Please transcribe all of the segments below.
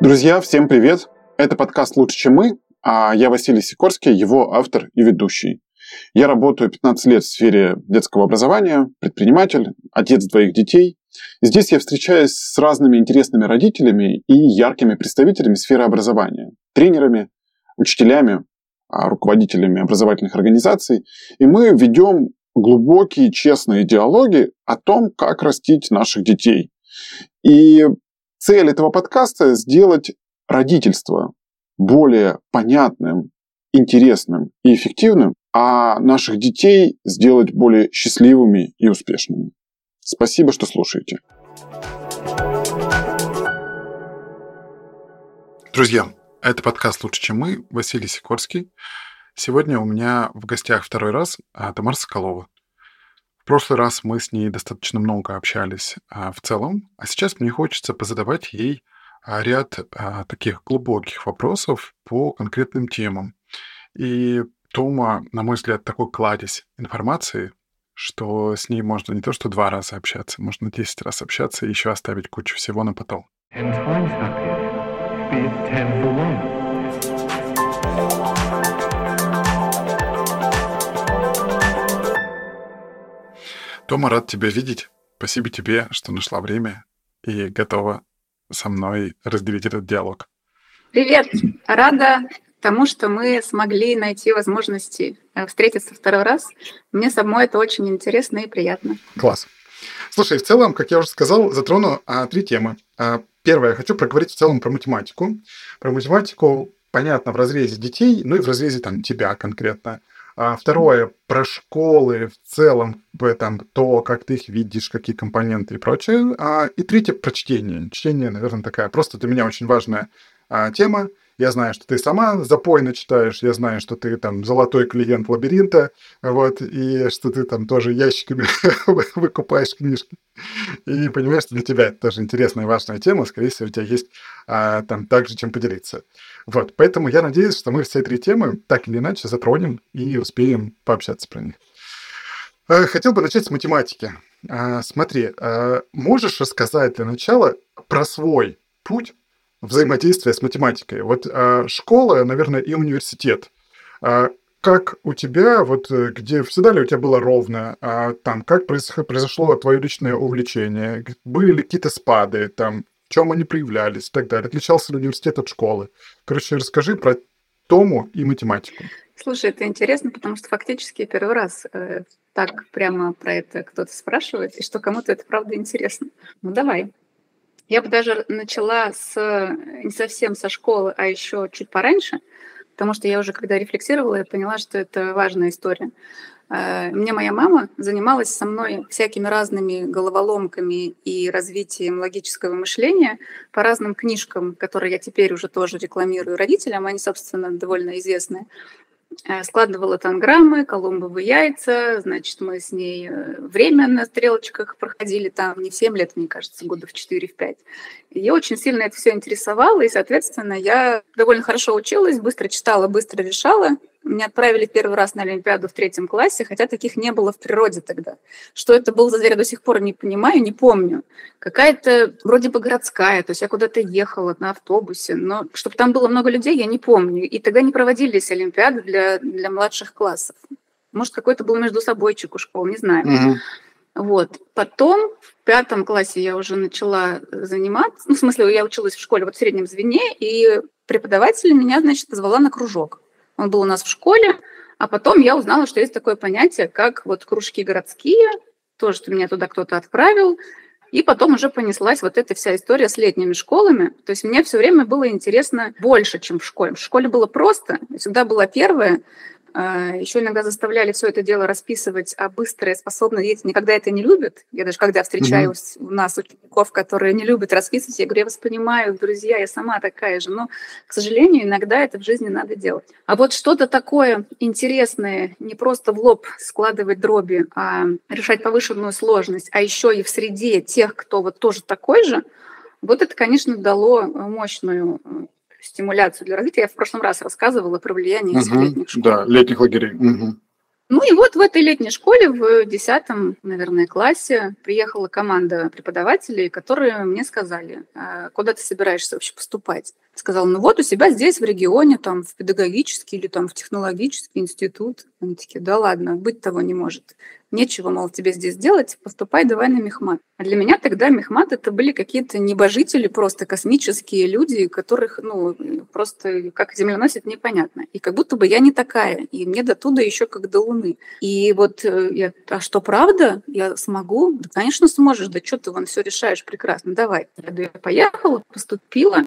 Друзья, всем привет! Это подкаст «Лучше, чем мы», а я Василий Сикорский, его автор и ведущий. Я работаю 15 лет в сфере детского образования, предприниматель, отец двоих детей. Здесь я встречаюсь с разными интересными родителями и яркими представителями сферы образования, тренерами, учителями, руководителями образовательных организаций. И мы ведем глубокие, честные диалоги о том, как растить наших детей. И цель этого подкаста – сделать родительство более понятным, интересным и эффективным, а наших детей сделать более счастливыми и успешными. Спасибо, что слушаете. Друзья, это подкаст «Лучше, чем мы», Василий Сикорский. Сегодня у меня в гостях второй раз а, Тамара Соколова. В прошлый раз мы с ней достаточно много общались а, в целом, а сейчас мне хочется позадавать ей а, ряд таких глубоких вопросов по конкретным темам. И Тома, на мой взгляд, такой кладезь информации, что с ней можно не то что два раза общаться, можно десять раз общаться и еще оставить кучу всего на потом. Happy. Be for. Тома, рад тебя видеть. Спасибо тебе, что нашла время и готова со мной разделить этот диалог. Привет! Рада тому, что мы смогли найти возможности э, встретиться второй раз. Мне самой это очень интересно и приятно. Класс. Слушай, в целом, как я уже сказал, затрону а, три темы. А, первое, я хочу проговорить в целом про математику. Про математику, понятно, в разрезе детей, ну и в разрезе там тебя конкретно. А второе, про школы в целом, в этом, то, как ты их видишь, какие компоненты и прочее. А, и третье, про чтение. Чтение, наверное, такая просто для меня очень важная а, тема. Я знаю, что ты сама запойно читаешь, я знаю, что ты там золотой клиент лабиринта, вот, и что ты там тоже ящиками выкупаешь книжки. И понимаешь, что для тебя это тоже интересная и важная тема, скорее всего, у тебя есть а, там также чем поделиться. Вот, поэтому я надеюсь, что мы все три темы так или иначе затронем и успеем пообщаться про них. Э, хотел бы начать с математики. А, смотри, а, можешь рассказать для начала про свой путь взаимодействия с математикой. Вот а, школа, наверное, и университет. А, как у тебя, вот э, где всегда ли у тебя было ровно, а, там, как произошло твое личное увлечение, были ли какие-то спады, там, в чем они проявлялись и так далее, отличался ли университет от школы. Короче, расскажи про Тому и математику. Слушай, это интересно, потому что фактически первый раз э, так прямо про это кто-то спрашивает, и что кому-то это правда интересно. Ну давай. Я бы даже начала с не совсем со школы, а еще чуть пораньше, потому что я уже когда рефлексировала, я поняла, что это важная история. Э, мне моя мама занималась со мной всякими разными головоломками и развитием логического мышления по разным книжкам, которые я теперь уже тоже рекламирую родителям, они, собственно, довольно известные. Э, складывала танграммы, колумбовые яйца, значит, мы с ней э, время на стрелочках проходили там не в 7 лет, мне кажется, года в 4-5. Ее очень сильно это все интересовало, и, соответственно, я довольно хорошо училась, быстро читала, быстро решала, меня отправили первый раз на Олимпиаду в третьем классе, хотя таких не было в природе тогда. Что это был за зверь, я до сих пор не понимаю, не помню. Какая-то вроде бы городская, то есть я куда-то ехала на автобусе, но чтобы там было много людей, я не помню. И тогда не проводились Олимпиады для, для младших классов. Может, какой-то был между собойчик у школ, не знаю. Угу. Вот. Потом в пятом классе я уже начала заниматься, ну, в смысле, я училась в школе вот в среднем звене, и преподаватель меня, значит, позвала на кружок. Он был у нас в школе, а потом я узнала, что есть такое понятие, как вот кружки городские, тоже что меня туда кто-то отправил, и потом уже понеслась вот эта вся история с летними школами. То есть мне все время было интересно больше, чем в школе. В школе было просто, всегда была первая, Еще иногда заставляли все это дело расписывать, а быстрые, способные дети никогда это не любят. Я даже когда встречаюсь mm-hmm. у нас учеников, которые не любят расписывать, я говорю, я вас понимаю, друзья, я сама такая же. Но, к сожалению, иногда это в жизни надо делать. А вот что-то такое интересное, не просто в лоб складывать дроби, а решать повышенную сложность, а еще и в среде тех, кто вот тоже такой же, вот это, конечно, дало мощную стимуляцию для развития. Я в прошлом раз рассказывала про влияние угу, летних школ. Да, летних лагерей. Угу. Ну и вот в этой летней школе в 10, наверное, классе приехала команда преподавателей, которые мне сказали, «А куда ты собираешься вообще поступать? Сказала, ну вот у себя здесь, в регионе, там, в педагогический или там в технологический институт. Они такие, да ладно, быть того не может нечего, мол, тебе здесь делать, поступай давай на мехмат. А для меня тогда мехмат это были какие-то небожители, просто космические люди, которых, ну, просто как земля носит, непонятно. И как будто бы я не такая, и мне до туда еще как до Луны. И вот э, я, а что, правда? Я смогу? Да, конечно, сможешь, да что ты вон все решаешь прекрасно, давай. Я поехала, поступила,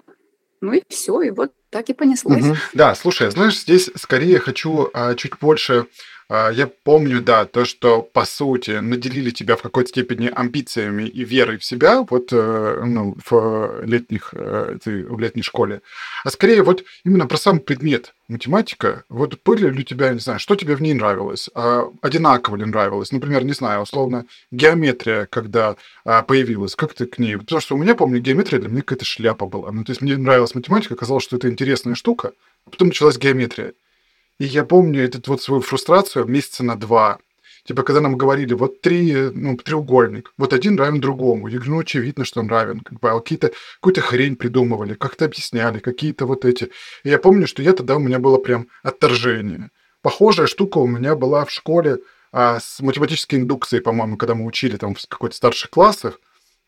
ну и все, и вот так и понеслось. Угу. Да, слушай, знаешь, здесь скорее хочу а, чуть больше а, я помню, да, то, что, по сути, наделили тебя в какой-то степени амбициями и верой в себя вот э, ну, в, летних, э, в летней школе. А скорее вот именно про сам предмет математика. Вот были ли у тебя, не знаю, что тебе в ней нравилось? А одинаково ли нравилось? Например, не знаю, условно, геометрия, когда а, появилась, как ты к ней? Потому что у меня, помню, геометрия для меня какая-то шляпа была. Ну, то есть мне нравилась математика, казалось, что это интересная штука, а потом началась геометрия. И я помню этот вот свою фрустрацию месяца на два. Типа, когда нам говорили, вот три, ну, треугольник, вот один равен другому. Я говорю, ну, очевидно, что он равен. Как бы, а какие-то, какую-то хрень придумывали, как-то объясняли, какие-то вот эти. И я помню, что я тогда у меня было прям отторжение. Похожая штука у меня была в школе а, с математической индукцией, по-моему, когда мы учили там в какой-то старших классах.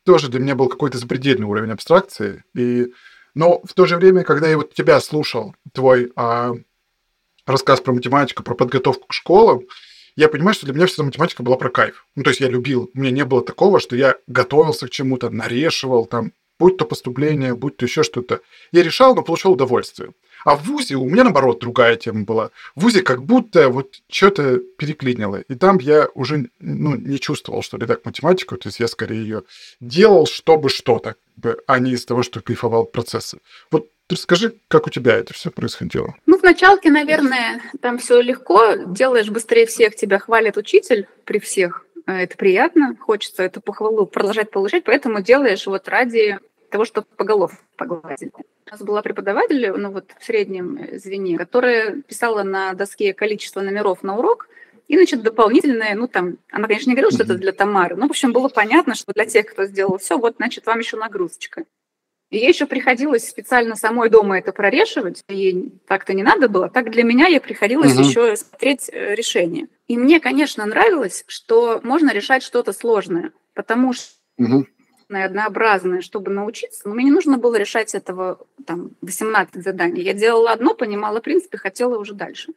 Тоже для меня был какой-то запредельный уровень абстракции. И... Но в то же время, когда я вот тебя слушал, твой а, рассказ про математику, про подготовку к школам, я понимаю, что для меня вся эта математика была про кайф. Ну, то есть я любил. У меня не было такого, что я готовился к чему-то, нарешивал там, будь то поступление, будь то еще что-то. Я решал, но получал удовольствие. А в ВУЗе у меня, наоборот, другая тема была. В ВУЗе как будто вот что-то переклинило. И там я уже ну, не чувствовал, что ли, так математику. То есть я скорее ее делал, чтобы что-то, а не из того, что кайфовал процессы. Вот расскажи, как у тебя это все происходило? Ну, в началке, наверное, там все легко, делаешь быстрее всех, тебя хвалит учитель при всех. Э, это приятно, хочется эту похвалу продолжать получать, поэтому делаешь вот ради того, чтобы по голов погладить. У нас была преподаватель, ну вот в среднем звене, которая писала на доске количество номеров на урок, и, значит, дополнительное, ну, там, она, конечно, не говорила, что это для Тамары, но, в общем, было понятно, что для тех, кто сделал все, вот, значит, вам еще нагрузочка. И ей еще приходилось специально самой дома это прорешивать, ей так-то не надо было, так для меня ей приходилось угу. еще смотреть э, решение. И мне, конечно, нравилось, что можно решать что-то сложное, потому что угу. однообразное, чтобы научиться, но мне не нужно было решать этого там 18 заданий. Я делала одно, понимала принципы, хотела уже дальше.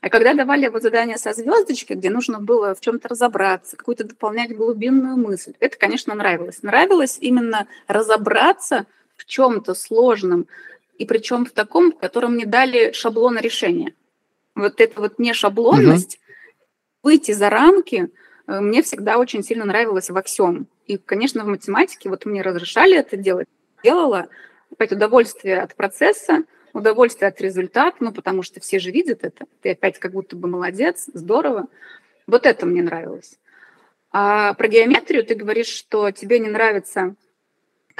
А когда давали вот задание со звездочкой, где нужно было в чем-то разобраться, какую-то дополнять глубинную мысль, это, конечно, нравилось. Нравилось именно разобраться – в чем-то сложном, и причем в таком, в котором мне дали шаблон решения. Вот эта вот не шаблонность, угу. выйти за рамки, э, мне всегда очень сильно нравилось во всем. И, конечно, в математике вот мне разрешали это делать. Делала опять удовольствие от процесса, удовольствие от результата, ну, потому что все же видят это. Ты опять как будто бы молодец, здорово. Вот это мне нравилось. А про геометрию ты говоришь, что тебе не нравится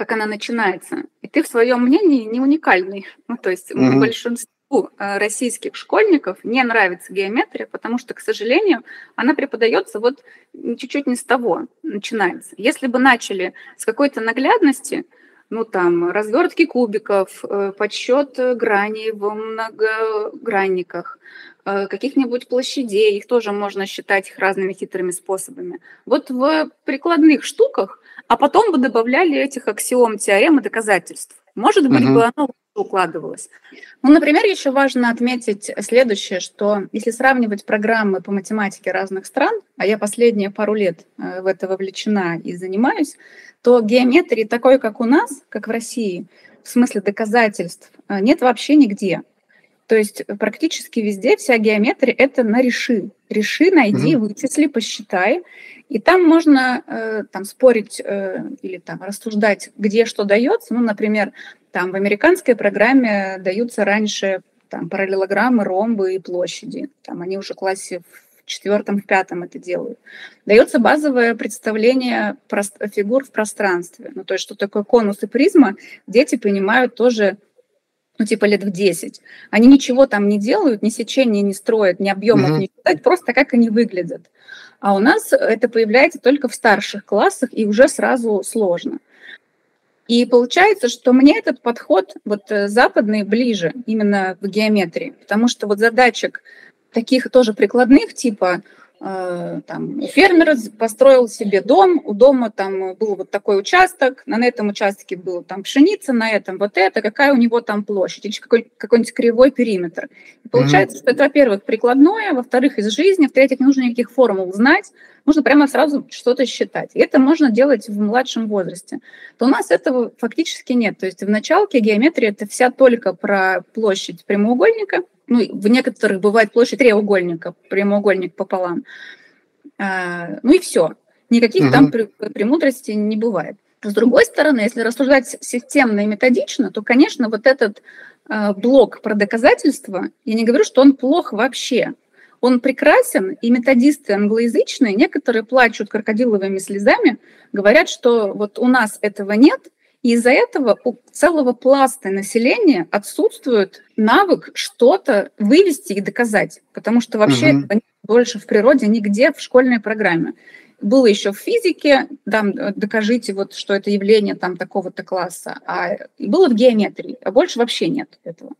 как она начинается. И ты в своем мнении не уникальный. Ну, то есть mm-hmm. большинству э, российских школьников не нравится геометрия, потому что, к сожалению, она преподается вот чуть-чуть не с того начинается. Если бы начали с какой-то наглядности, ну там развертки кубиков, э, подсчет граней в многогранниках, э, каких-нибудь площадей, их тоже можно считать их разными хитрыми способами. Вот в прикладных штуках а потом бы добавляли этих аксиом, теорем и доказательств. Может быть, угу. бы оно укладывалось. Ну, например, еще важно отметить следующее, что если сравнивать программы по математике разных стран, а я последние пару лет э, в это вовлечена и занимаюсь, то геометрии такой, как у нас, как в России, в смысле доказательств, э, нет вообще нигде. То есть практически везде вся геометрия – это на реши. Реши, найди, угу. вычисли, посчитай. И там можно э, там, спорить э, или там, рассуждать, где что дается. Ну, например, там в американской программе даются раньше там, параллелограммы, ромбы и площади. Там они уже в классе в четвертом, в пятом это делают. Дается базовое представление фигур в пространстве. Ну, то есть, что такое конус и призма, дети понимают тоже ну, типа лет в 10, они ничего там не делают, ни сечения не строят, ни объемов не считают, просто как они выглядят. А у нас это появляется только в старших классах, и уже сразу сложно. И получается, что мне этот подход вот э, западный ближе именно в геометрии, потому что вот задачек таких тоже прикладных, типа там, фермер построил себе дом, у дома там был вот такой участок, на этом участке была там пшеница, на этом вот это, какая у него там площадь, или какой, какой-нибудь кривой периметр. И получается, mm-hmm. что это, во-первых, прикладное, во-вторых, из жизни, в-третьих, не нужно никаких формул знать, нужно прямо сразу что-то считать. И это можно делать в младшем возрасте. То у нас этого фактически нет. То есть в началке геометрия – это вся только про площадь прямоугольника – ну, в некоторых бывает площадь треугольника, прямоугольник пополам. А, ну и все. Никаких угу. там премудростей не бывает. С другой стороны, если рассуждать системно и методично, то, конечно, вот этот э, блок про доказательства, я не говорю, что он плох вообще. Он прекрасен, и методисты англоязычные, некоторые плачут крокодиловыми слезами, говорят, что вот у нас этого нет – и из-за этого у целого пласта населения отсутствует навык что-то вывести и доказать, потому что вообще угу. больше в природе нигде в школьной программе. Было еще в физике, там, докажите, вот, что это явление там такого-то класса, а было в геометрии, а больше вообще нет этого.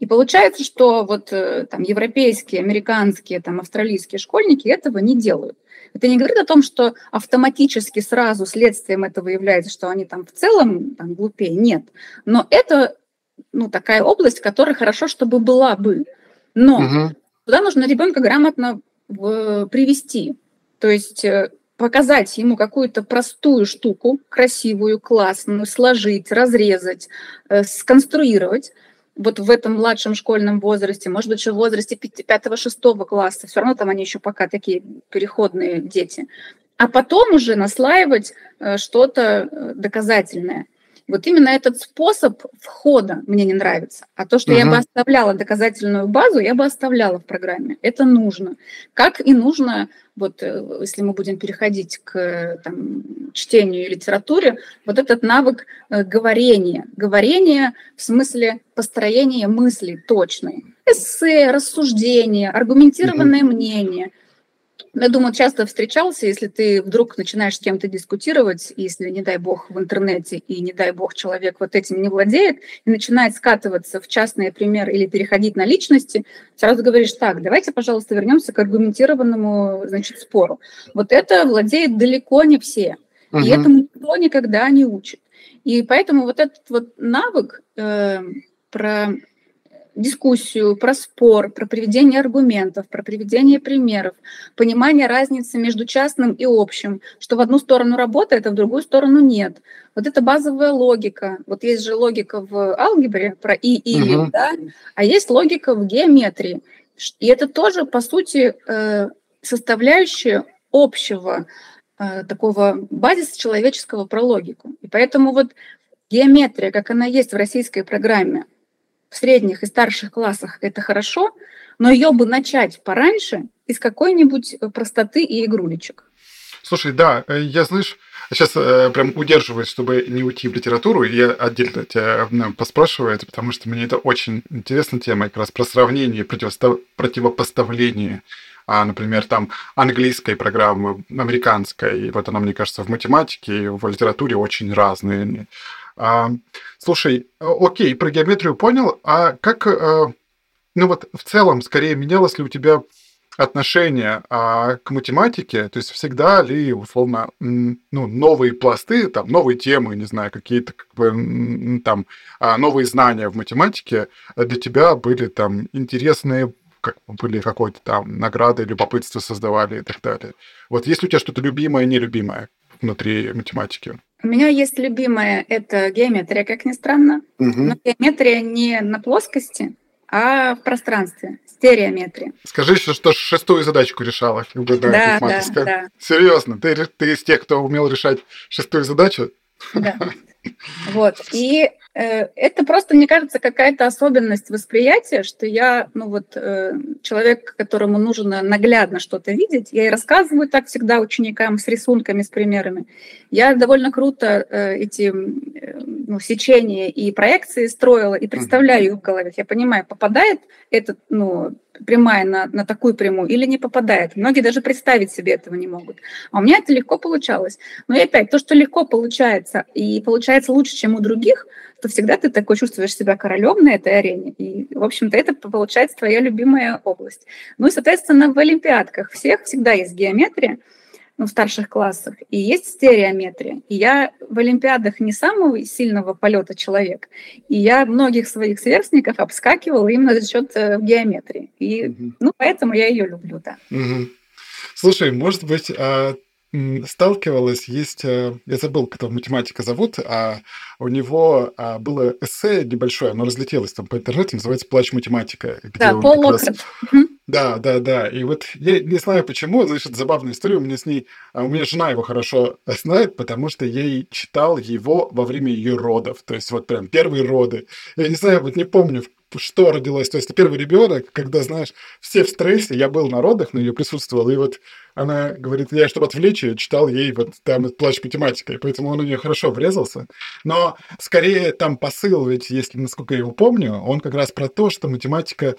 И получается, что вот э, там европейские, американские, там австралийские школьники этого не делают. Это не говорит о том, что автоматически сразу следствием этого является, что они там в целом там, глупее. Нет. Но это ну, такая область, которая хорошо, чтобы была бы. Но угу. туда нужно ребенка грамотно в, привести. То есть э, показать ему какую-то простую штуку, красивую, классную, сложить, разрезать, э, сконструировать, вот в этом младшем школьном возрасте, может быть, еще в возрасте 5-6 класса, все равно там они еще пока такие переходные дети, а потом уже наслаивать э, что-то э, доказательное. Вот именно этот способ входа мне не нравится. А то, что угу. я бы оставляла доказательную базу, я бы оставляла в программе. Это нужно. Как и нужно, вот э, если мы будем переходить к там, чтению и литературе, вот этот навык э, говорения. Говорение в смысле построения мыслей точной. Эссе, рассуждение, аргументированное угу. мнение – я думаю, часто встречался, если ты вдруг начинаешь с кем-то дискутировать, если, не дай бог, в интернете, и, не дай бог, человек вот этим не владеет, и начинает скатываться в частные примеры или переходить на личности, сразу говоришь, так, давайте, пожалуйста, вернемся к аргументированному, значит, спору. Вот это владеет далеко не все, угу. и этому никто никогда не учит. И поэтому вот этот вот навык э, про дискуссию, про спор, про приведение аргументов, про приведение примеров, понимание разницы между частным и общим, что в одну сторону работает, а в другую сторону нет. Вот это базовая логика. Вот есть же логика в алгебре про и или, угу. да, а есть логика в геометрии. И это тоже, по сути, э, составляющая общего э, такого базиса человеческого про логику. И поэтому вот геометрия, как она есть в российской программе, в средних и старших классах это хорошо, но ее бы начать пораньше из какой-нибудь э, простоты и игрулечек. Слушай, да, э, я, знаешь, сейчас э, прям удерживаюсь, чтобы не уйти в литературу, я отдельно тебя ну, поспрашиваю это, потому что мне это очень интересная тема, как раз про сравнение, противопоставление а, например, там английской программы, американской, и вот она, мне кажется, в математике и в литературе очень разные. А, слушай, окей, про геометрию понял, а как, а, ну вот в целом, скорее менялось ли у тебя отношение а, к математике, то есть всегда ли, условно, ну, новые пласты, там, новые темы, не знаю, какие-то как бы, там, а, новые знания в математике для тебя были там интересные, как были какой-то там награды, любопытство создавали и так далее. Вот есть ли у тебя что-то любимое, нелюбимое внутри математики? У меня есть любимая, это геометрия, как ни странно. Угу. Но геометрия не на плоскости, а в пространстве, стереометрия. Скажи еще, что шестую задачку решала, да, да, да, да. Серьезно, ты, ты из тех, кто умел решать шестую задачу? Да. Вот. И это просто, мне кажется, какая-то особенность восприятия, что я, ну вот, э, человек, которому нужно наглядно что-то видеть, я и рассказываю так всегда ученикам с рисунками, с примерами. Я довольно круто э, эти ну, сечения и проекции строила и представляю их в голове. Я понимаю, попадает этот, ну, прямая на, на такую прямую или не попадает. Многие даже представить себе этого не могут. А у меня это легко получалось. Но и опять, то, что легко получается и получается лучше, чем у других, то всегда ты такой чувствуешь себя королем на этой арене. И, в общем-то, это получается твоя любимая область. Ну и, соответственно, в олимпиадках всех всегда есть геометрия, ну, в старших классах, и есть стереометрия. И я в Олимпиадах не самого сильного полета человек, и я многих своих сверстников обскакивала именно за счет э, геометрии. И, угу. ну, поэтому я ее люблю, да. Угу. Слушай, может быть, а сталкивалась, есть, э, я забыл, этого математика зовут, а у него а, было эссе небольшое, оно разлетелось там по интернету, называется «Плач математика». Да, Пол Локрот. Да, да, да. И вот я не знаю почему, значит, забавная история. У меня с ней, а у меня жена его хорошо знает, потому что я ей читал его во время ее родов. То есть вот прям первые роды. Я не знаю, вот не помню, что родилось. То есть первый ребенок, когда, знаешь, все в стрессе, я был на родах, на ее присутствовал, и вот она говорит, я, чтобы отвлечь ее, читал ей вот там плач математикой, поэтому он у нее хорошо врезался. Но скорее там посыл, ведь если, насколько я его помню, он как раз про то, что математика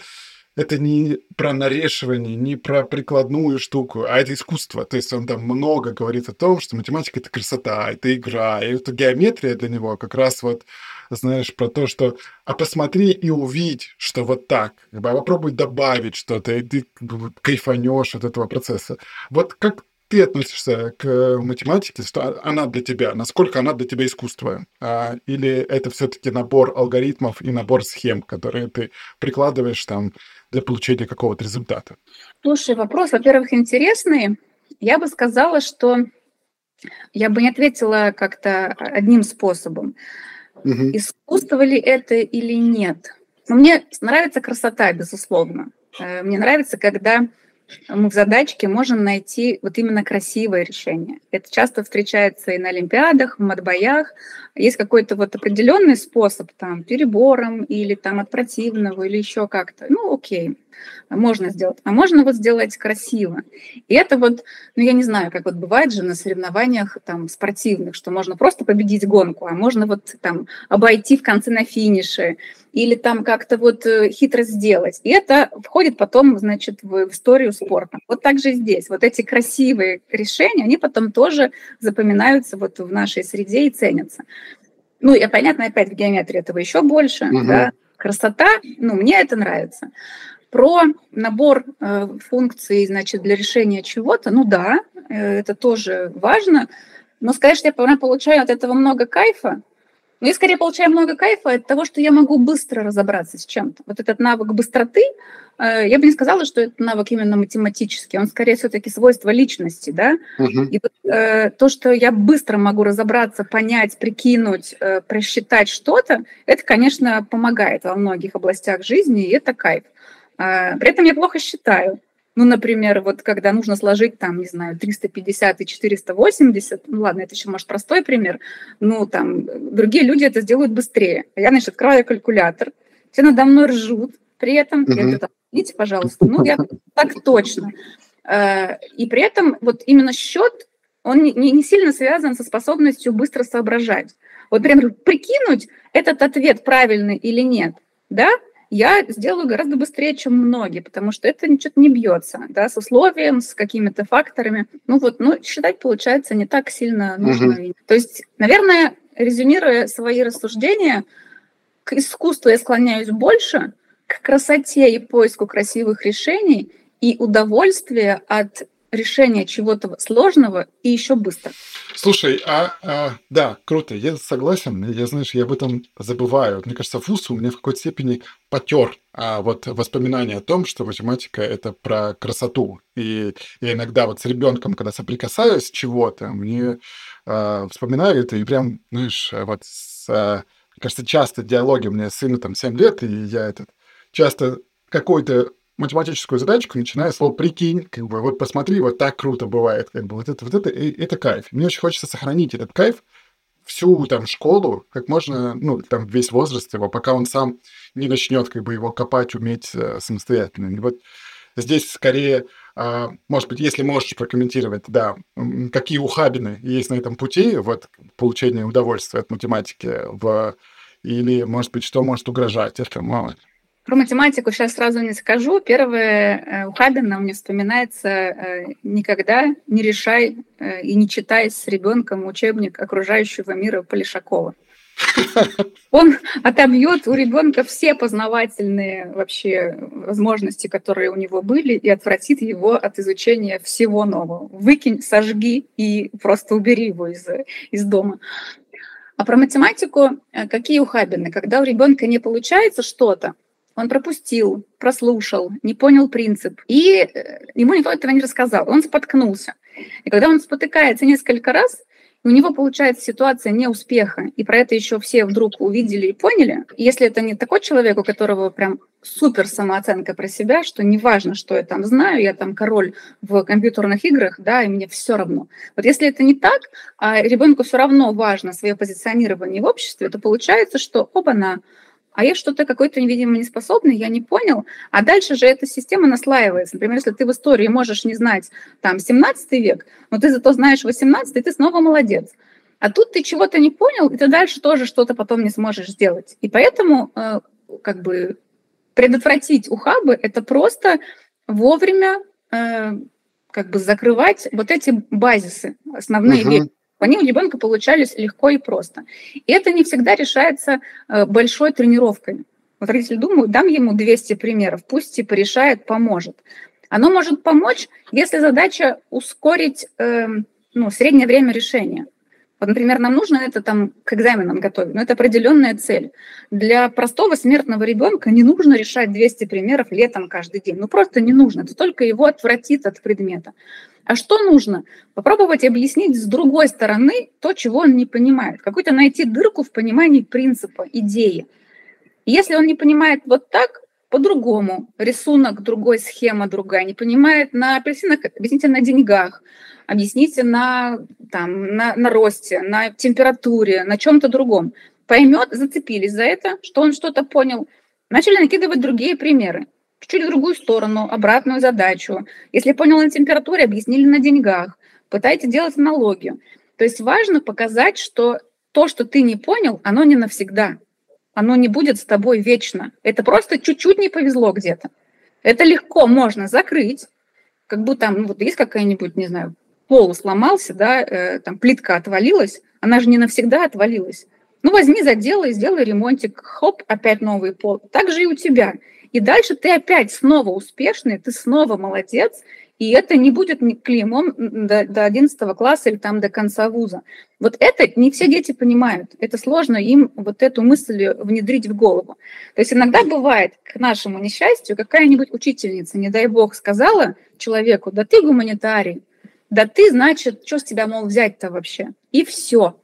это не про нарешивание, не про прикладную штуку, а это искусство. То есть он там много говорит о том, что математика — это красота, это игра, и эта геометрия для него как раз вот, знаешь, про то, что а посмотри и увидь, что вот так, а попробуй добавить что-то, и ты кайфанешь от этого процесса. Вот как ты относишься к математике, что она для тебя, насколько она для тебя искусство? А, или это все-таки набор алгоритмов и набор схем, которые ты прикладываешь там для получения какого-то результата? Слушай, вопрос, во-первых, интересный. Я бы сказала, что я бы не ответила как-то одним способом. Угу. Искусство ли это или нет? Но мне нравится красота, безусловно. Э, мне нравится, когда мы в задачке можем найти вот именно красивое решение. Это часто встречается и на Олимпиадах, в матбоях. Есть какой-то вот определенный способ там перебором или там от противного или еще как-то. Ну, окей, можно сделать. А можно вот сделать красиво. И это вот, ну, я не знаю, как вот бывает же на соревнованиях там спортивных, что можно просто победить гонку, а можно вот там обойти в конце на финише или там как-то вот э, хитро сделать. И это входит потом, значит, в историю спорта. Вот так же здесь. Вот эти красивые решения, они потом тоже запоминаются вот в нашей среде и ценятся. Ну, и понятно, опять в геометрии этого еще больше, угу. да, красота, ну, мне это нравится. Про набор э, функций, значит, для решения чего-то, ну да, э, это тоже важно, но сказать, что я получаю от этого много кайфа, но я скорее получаю много кайфа от того, что я могу быстро разобраться с чем-то. Вот этот навык быстроты, э, я бы не сказала, что это навык именно математический, он скорее все-таки свойство личности, да. Uh-huh. И вот, э, то, что я быстро могу разобраться, понять, прикинуть, э, просчитать что-то, это, конечно, помогает во многих областях жизни, и это кайф. Э, при этом я плохо считаю. Ну, например, вот когда нужно сложить там, не знаю, 350 и 480, ну ладно, это еще, может, простой пример, ну, там, другие люди это сделают быстрее. А я, значит, открываю калькулятор, все надо мной ржут, при этом, uh-huh. я говорю, извините, пожалуйста, ну, я так точно. Э, и при этом вот именно счет, он не, не сильно связан со способностью быстро соображать. Вот, например, прикинуть этот ответ правильный или нет, да, я сделаю гораздо быстрее, чем многие, потому что это ничего не бьется, да, с условием, с какими-то факторами. Ну вот, ну, считать, получается, не так сильно нужно. Угу. То есть, наверное, резюмируя свои рассуждения, к искусству я склоняюсь больше, к красоте и поиску красивых решений и удовольствие от решения чего-то сложного и еще быстро. Слушай, а, а да, круто, я согласен. Я, знаешь, я об этом забываю. Мне кажется, вуз у меня в какой-то степени потер а вот воспоминания о том, что математика это про красоту. И я иногда вот с ребенком, когда соприкасаюсь с чего-то, мне а, вспоминаю это и прям, знаешь, вот с, а, кажется, часто диалоги у меня сыну там 7 лет, и я этот часто какой-то математическую задачку, начиная слово «прикинь», как бы, вот посмотри, вот так круто бывает, как бы, вот это, вот это, и, это кайф. Мне очень хочется сохранить этот кайф, всю там школу, как можно, ну, там весь возраст его, пока он сам не начнет как бы его копать, уметь э, самостоятельно. И вот здесь скорее, э, может быть, если можешь прокомментировать, да, какие ухабины есть на этом пути, вот получение удовольствия от математики, в, или, может быть, что может угрожать этому. Про математику сейчас сразу не скажу. Первое э, ухабина мне вспоминается э, «Никогда не решай э, и не читай с ребенком учебник окружающего мира Полишакова». Он отобьет у ребенка все познавательные вообще возможности, которые у него были, и отвратит его от изучения всего нового. Выкинь, сожги и просто убери его из, из дома. А про математику какие ухабины? Когда у ребенка не получается что-то, он пропустил, прослушал, не понял принцип, и э, ему никто этого не рассказал, он споткнулся. И когда он спотыкается несколько раз, у него получается ситуация неуспеха, и про это еще все вдруг увидели и поняли. Если это не такой человек, у которого прям супер самооценка про себя, что неважно, что я там знаю, я там король в компьютерных играх, да, и мне все равно. Вот если это не так, а ребенку все равно важно свое позиционирование в обществе, то получается, что оба-на, а я что-то какой-то, видимо, неспособный, я не понял. А дальше же эта система наслаивается. Например, если ты в истории можешь не знать там 17 век, но ты зато знаешь 18, ты снова молодец. А тут ты чего-то не понял, и ты дальше тоже что-то потом не сможешь сделать. И поэтому э, как бы предотвратить ухабы – это просто вовремя э, как бы закрывать вот эти базисы, основные uh-huh. вещи у ребенка получались легко и просто. И это не всегда решается э, большой тренировкой. Вот родители думают, дам ему 200 примеров, пусть типа решает, поможет. Оно может помочь, если задача ускорить э, ну, среднее время решения. Вот, например, нам нужно это там к экзаменам готовить, но это определенная цель. Для простого смертного ребенка не нужно решать 200 примеров летом каждый день. Ну просто не нужно. Это только его отвратит от предмета. А что нужно? Попробовать объяснить с другой стороны то, чего он не понимает. Какую-то найти дырку в понимании принципа, идеи. Если он не понимает вот так, по-другому, рисунок другой, схема другая, не понимает на апельсинах, объясните на деньгах, объясните на, там, на, на росте, на температуре, на чем-то другом. Поймет, зацепились за это, что он что-то понял, начали накидывать другие примеры чуть-чуть в другую сторону, обратную задачу. Если понял на температуре, объяснили на деньгах. Пытайтесь делать аналогию. То есть важно показать, что то, что ты не понял, оно не навсегда. Оно не будет с тобой вечно. Это просто чуть-чуть не повезло где-то. Это легко можно закрыть, как будто там, ну, вот есть какая-нибудь, не знаю, пол сломался, да, э, там плитка отвалилась, она же не навсегда отвалилась. Ну, возьми, заделай, сделай ремонтик, хоп, опять новый пол. Так же и у тебя. И дальше ты опять снова успешный, ты снова молодец, и это не будет клеймом до, до 11 класса или там до конца вуза. Вот это не все дети понимают. Это сложно им вот эту мысль внедрить в голову. То есть иногда бывает, к нашему несчастью, какая-нибудь учительница, не дай бог, сказала человеку, да ты гуманитарий, да ты, значит, что с тебя, мол, взять-то вообще? И все.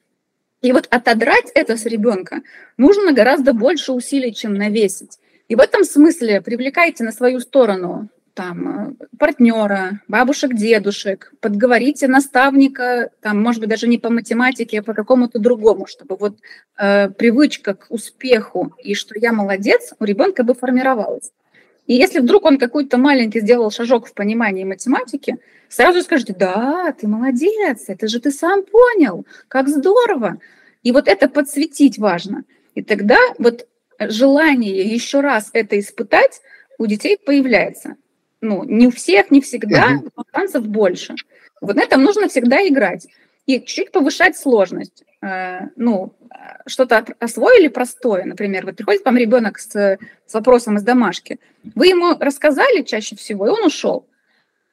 И вот отодрать это с ребенка нужно гораздо больше усилий, чем навесить. И в этом смысле привлекайте на свою сторону там, э, партнера, бабушек, дедушек, подговорите наставника, там, может быть, даже не по математике, а по какому-то другому, чтобы вот э, привычка к успеху и что я молодец у ребенка бы формировалась. И если вдруг он какой-то маленький сделал шажок в понимании математики, сразу скажите, да, ты молодец, это же ты сам понял, как здорово. И вот это подсветить важно. И тогда вот желание еще раз это испытать у детей появляется. Ну, не у всех, не всегда, но шансов больше. Вот на этом нужно всегда играть. И чуть-чуть повышать сложность. Э, ну, что-то освоили простое, например, вот приходит вам ребенок с, с вопросом из домашки, вы ему рассказали чаще всего, и он ушел.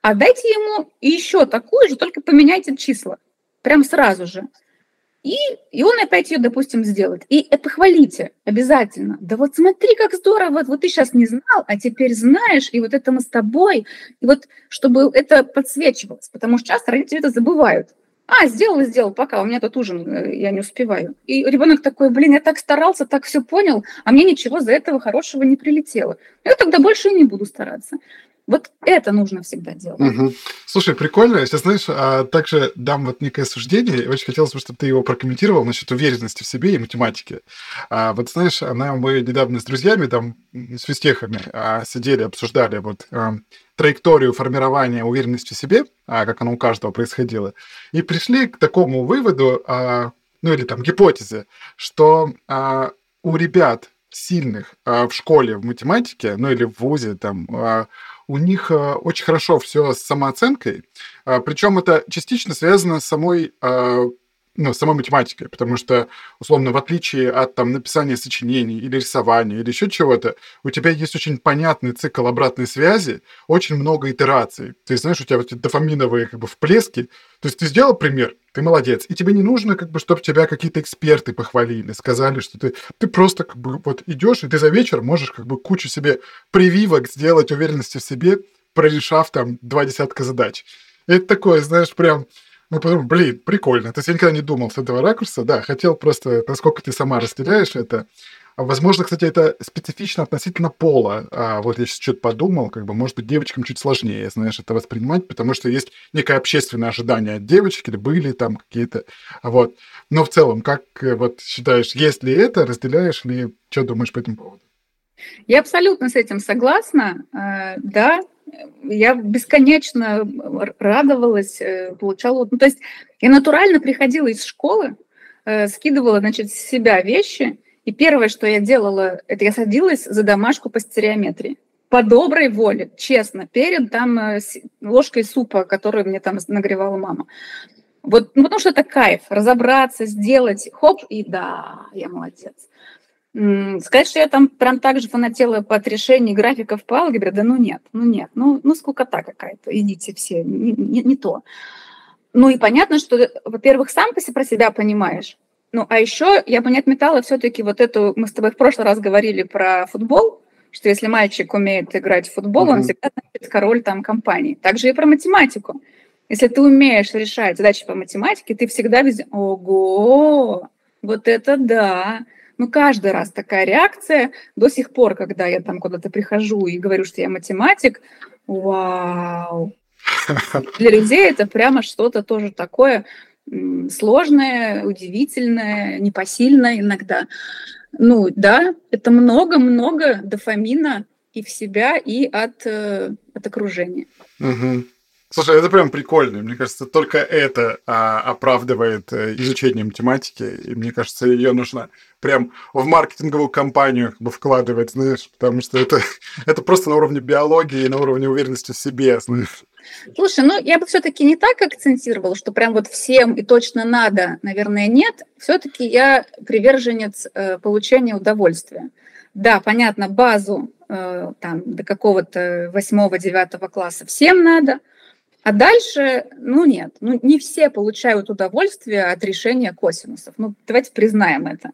А дайте ему еще такую же, только поменяйте числа. Прям сразу же. И, и он опять ее, допустим, сделает. И похвалите обязательно. Да вот смотри, как здорово, вот, вот ты сейчас не знал, а теперь знаешь, и вот это мы с тобой. И вот чтобы это подсвечивалось, потому что часто родители это забывают. А, сделал сделал, пока, у меня тут ужин, э, я не успеваю. И ребенок такой, блин, я так старался, так все понял, а мне ничего за этого хорошего не прилетело. Я тогда больше и не буду стараться. Вот это нужно всегда делать. Угу. Слушай, прикольно. Сейчас, знаешь, а также дам вот некое суждение. Очень хотелось бы, чтобы ты его прокомментировал насчет уверенности в себе и математики. А, вот знаешь, она, мы недавно с друзьями, там, с физтехами а, сидели, обсуждали вот а, траекторию формирования уверенности в себе, а, как оно у каждого происходило, и пришли к такому выводу, а, ну или там гипотезе, что а, у ребят сильных а, в школе в математике, ну или в ВУЗе, там, а, у них а, очень хорошо все с самооценкой, а, причем это частично связано с самой а, ну, самой математикой, потому что, условно, в отличие от там, написания сочинений или рисования или еще чего-то, у тебя есть очень понятный цикл обратной связи, очень много итераций. Ты знаешь, у тебя вот эти дофаминовые как бы вплески. То есть ты сделал пример, ты молодец, и тебе не нужно, как бы, чтобы тебя какие-то эксперты похвалили, сказали, что ты, ты просто как бы вот идешь, и ты за вечер можешь как бы кучу себе прививок сделать уверенности в себе, прорешав там два десятка задач. Это такое, знаешь, прям мы подумали, блин, прикольно. То есть я никогда не думал с этого ракурса, да, хотел просто, насколько ты сама разделяешь это. А, возможно, кстати, это специфично относительно пола. А вот я сейчас что-то подумал, как бы, может быть, девочкам чуть сложнее, знаешь, это воспринимать, потому что есть некое общественное ожидание от девочек, или были там какие-то, вот. Но в целом, как э, вот считаешь, есть ли это, разделяешь ли, что думаешь по этому поводу? Я абсолютно с этим согласна. Э, да, я бесконечно радовалась, э, получала... Ну, то есть я натурально приходила из школы, э, скидывала, значит, с себя вещи, и первое, что я делала, это я садилась за домашку по стереометрии. По доброй воле, честно, перед там ложкой супа, которую мне там нагревала мама. Вот, ну, потому что это кайф, разобраться, сделать, хоп, и да, я молодец. Сказать, что я там прям так же фанатела под решение графиков по алгебре, да ну нет, ну нет, ну, ну скукота какая-то, идите все, не, не, не то. Ну и понятно, что, во-первых, сам про себя понимаешь, ну а еще я бы не отметала все-таки вот эту, мы с тобой в прошлый раз говорили про футбол, что если мальчик умеет играть в футбол, mm-hmm. он всегда король там компании. Также и про математику. Если ты умеешь решать задачи по математике, ты всегда везде, ого, вот это да, ну, каждый раз такая реакция. До сих пор, когда я там куда-то прихожу и говорю, что я математик, вау. Для людей это прямо что-то тоже такое сложное, удивительное, непосильное иногда. Ну, да, это много-много дофамина и в себя, и от, э, от окружения. Угу. Слушай, это прям прикольно. Мне кажется, только это а, оправдывает э, изучение математики. И мне кажется, ее нужно прям в маркетинговую кампанию как бы вкладывать, знаешь, потому что это, это просто на уровне биологии, на уровне уверенности в себе, знаешь. Слушай, ну я бы все-таки не так акцентировала, что прям вот всем и точно надо, наверное, нет. Все-таки я приверженец э, получения удовольствия. Да, понятно, базу э, там до какого-то восьмого-девятого класса всем надо – а дальше, ну нет, ну не все получают удовольствие от решения косинусов. Ну давайте признаем это.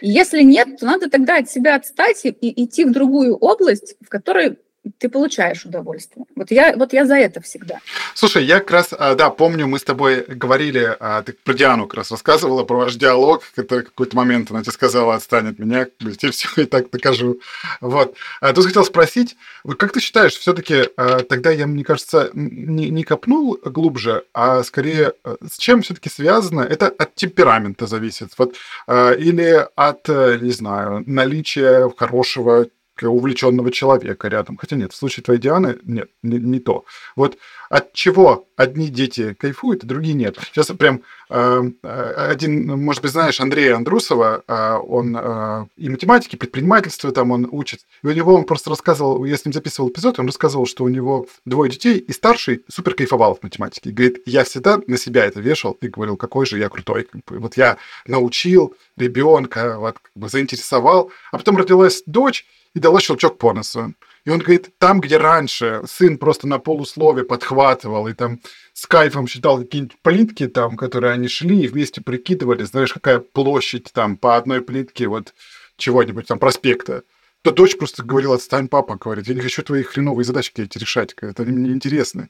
Если нет, то надо тогда от себя отстать и идти в другую область, в которой ты получаешь удовольствие. Вот я, вот я за это всегда. Слушай, я как раз, а, да, помню, мы с тобой говорили, а, ты про Диану как раз рассказывала, про ваш диалог, который какой-то момент она тебе сказала, отстань от меня, я тебе все и так докажу. Вот. А тут хотел спросить, как ты считаешь, все-таки тогда я, мне кажется, не, не копнул глубже, а скорее с чем все-таки связано? Это от темперамента зависит. Вот, или от, не знаю, наличия хорошего увлеченного человека рядом. Хотя нет, в случае твоей Дианы нет, не, не то. Вот от чего одни дети кайфуют, а другие нет. Сейчас прям э, один, может быть, знаешь, Андрея Андрусова, э, он э, и математики, и предпринимательство там он учит. И у него он просто рассказывал, я с ним записывал эпизод, он рассказывал, что у него двое детей, и старший супер кайфовал в математике. говорит, я всегда на себя это вешал и говорил, какой же я крутой. Вот я научил ребенка, вот, как бы заинтересовал. А потом родилась дочь, и дала щелчок по носу. И он говорит, там, где раньше сын просто на полуслове подхватывал и там с кайфом считал какие-нибудь плитки там, которые они шли и вместе прикидывали, знаешь, какая площадь там по одной плитке вот чего-нибудь там проспекта, то дочь просто говорила, отстань, папа, говорит, я не хочу твои хреновые задачки эти решать, это мне интересно.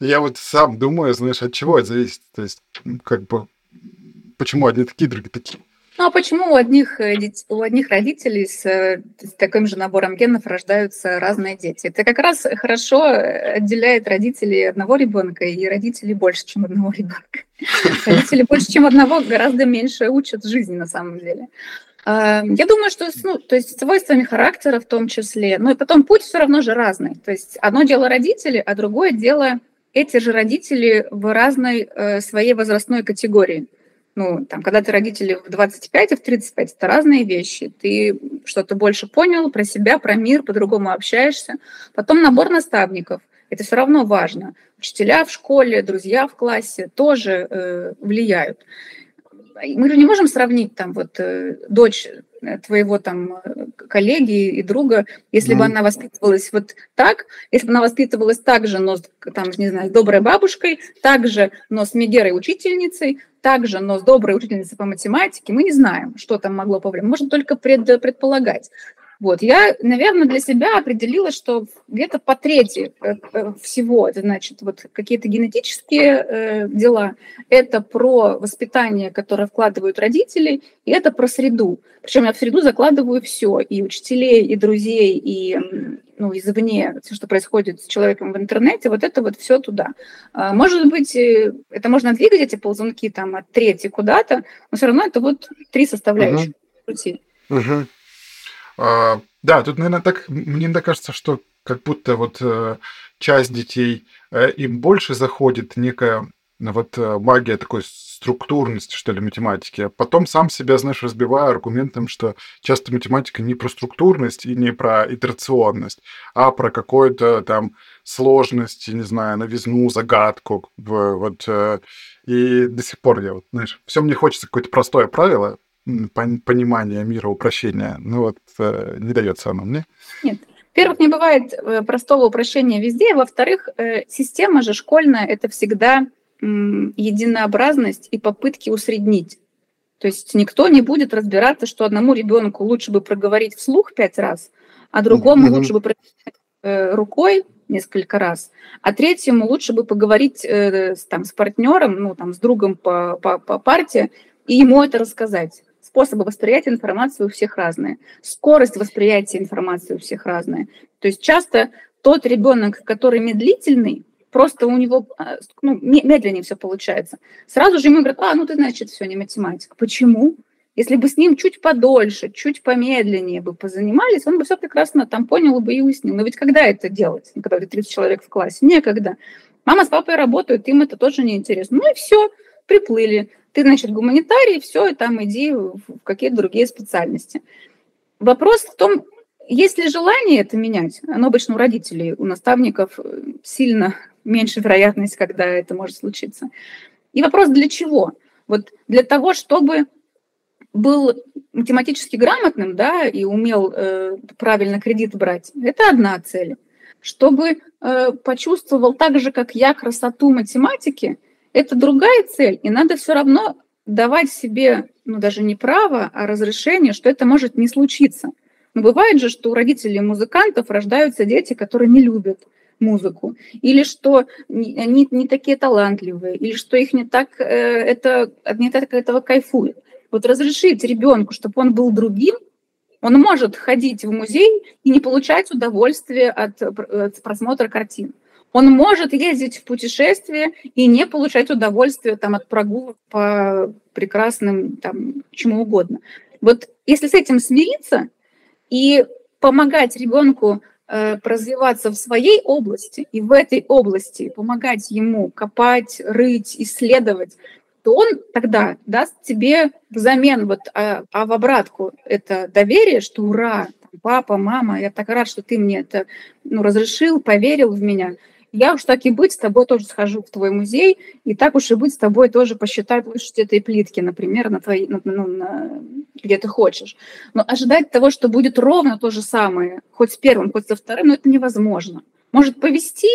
Я вот сам думаю, знаешь, от чего это зависит, то есть, как бы, почему одни такие, другие такие. Ну а почему у одних, э, у одних родителей с, э, с таким же набором генов рождаются разные дети? Это как раз хорошо э, отделяет родителей одного ребенка и родителей больше, чем одного ребенка. Родители больше, чем одного, гораздо меньше учат жизни на самом деле. А, я думаю, что ну, то есть свойствами характера в том числе, но и потом путь все равно же разный. То есть одно дело родители, а другое дело эти же родители в разной своей возрастной категории ну, там, когда ты родители в 25 и в 35, это разные вещи. Ты что-то больше понял про себя, про мир, по-другому общаешься. Потом набор наставников. Это все равно важно. Учителя в школе, друзья в классе тоже э, влияют. Мы же не можем сравнить там вот э, дочь Э, твоего там коллеги и друга, если mm. бы она воспитывалась вот так, если бы она воспитывалась так же, но там, не знаю, с доброй бабушкой, так же, но с Мегерой учительницей, так же, но с доброй учительницей по математике, мы не знаем, что там могло повлиять. Можно только пред, предполагать. Вот, я, наверное, для себя определила, что где-то по трети э, э, всего, это значит, вот какие-то генетические э, дела, это про воспитание, которое вкладывают родители, и это про среду. Причем я в среду закладываю все, и учителей, и друзей, и ну, извне, все, что происходит с человеком в интернете, вот это вот все туда. А, может быть, это можно двигать, эти ползунки там от трети куда-то, но все равно это вот три составляющих. Uh-huh. Uh-huh. А, да, тут, наверное, так, мне кажется, что как будто вот э, часть детей, э, им больше заходит некая ну, вот э, магия такой структурности, что ли, математики. А потом сам себя, знаешь, разбиваю аргументом, что часто математика не про структурность и не про итерационность, а про какую-то там сложность, не знаю, новизну, загадку. Вот, и до сих пор я вот, знаешь, все мне хочется какое-то простое правило, понимания мира, упрощения. Ну вот э, не дается оно мне. Нет. Во-первых, не бывает э, простого упрощения везде. Во-вторых, э, система же школьная – это всегда единообразность и попытки усреднить. То есть никто не будет разбираться, что одному ребенку лучше бы проговорить вслух пять раз, а другому mm-hmm. лучше бы проговорить рукой несколько раз, а третьему лучше бы поговорить там, с партнером, ну, там, с другом по, по, по партии, и ему это рассказать способы восприятия информации у всех разные, скорость восприятия информации у всех разная. То есть часто тот ребенок, который медлительный, просто у него а, ну, медленнее все получается. Сразу же ему говорят, а, ну ты, значит, все, не математика. Почему? Если бы с ним чуть подольше, чуть помедленнее бы позанимались, он бы все прекрасно там понял бы и уяснил. Но ведь когда это делать? Когда 30 человек в классе? Некогда. Мама с папой работают, им это тоже не интересно. Ну и все, приплыли ты, значит, гуманитарий, все, и там иди в какие-то другие специальности. Вопрос в том, есть ли желание это менять? Оно обычно у родителей, у наставников э, сильно меньше вероятность, когда это может случиться. И вопрос для чего? Вот для того, чтобы был математически грамотным, да, и умел э, правильно кредит брать, это одна цель. Чтобы э, почувствовал так же, как я, красоту математики, это другая цель, и надо все равно давать себе, ну даже не право, а разрешение, что это может не случиться. Но бывает же, что у родителей музыкантов рождаются дети, которые не любят музыку, или что они не такие талантливые, или что их не так, э, это, не так этого кайфует. Вот разрешить ребенку, чтобы он был другим, он может ходить в музей и не получать удовольствие от, от просмотра картин. Он может ездить в путешествие и не получать удовольствие там, от прогулок по прекрасным там, чему угодно. Вот если с этим смириться и помогать ребенку развиваться в своей области и в этой области помогать ему копать, рыть, исследовать, то он тогда даст тебе взамен вот а, а в обратку это доверие, что ура, папа, мама, я так рад, что ты мне это ну, разрешил, поверил в меня – я уж так и быть, с тобой тоже схожу в твой музей, и так уж и быть, с тобой тоже посчитаю площадь этой плитки, например, на твои, ну, ну, на, где ты хочешь. Но ожидать того, что будет ровно то же самое, хоть с первым, хоть со вторым, ну, это невозможно. Может повести,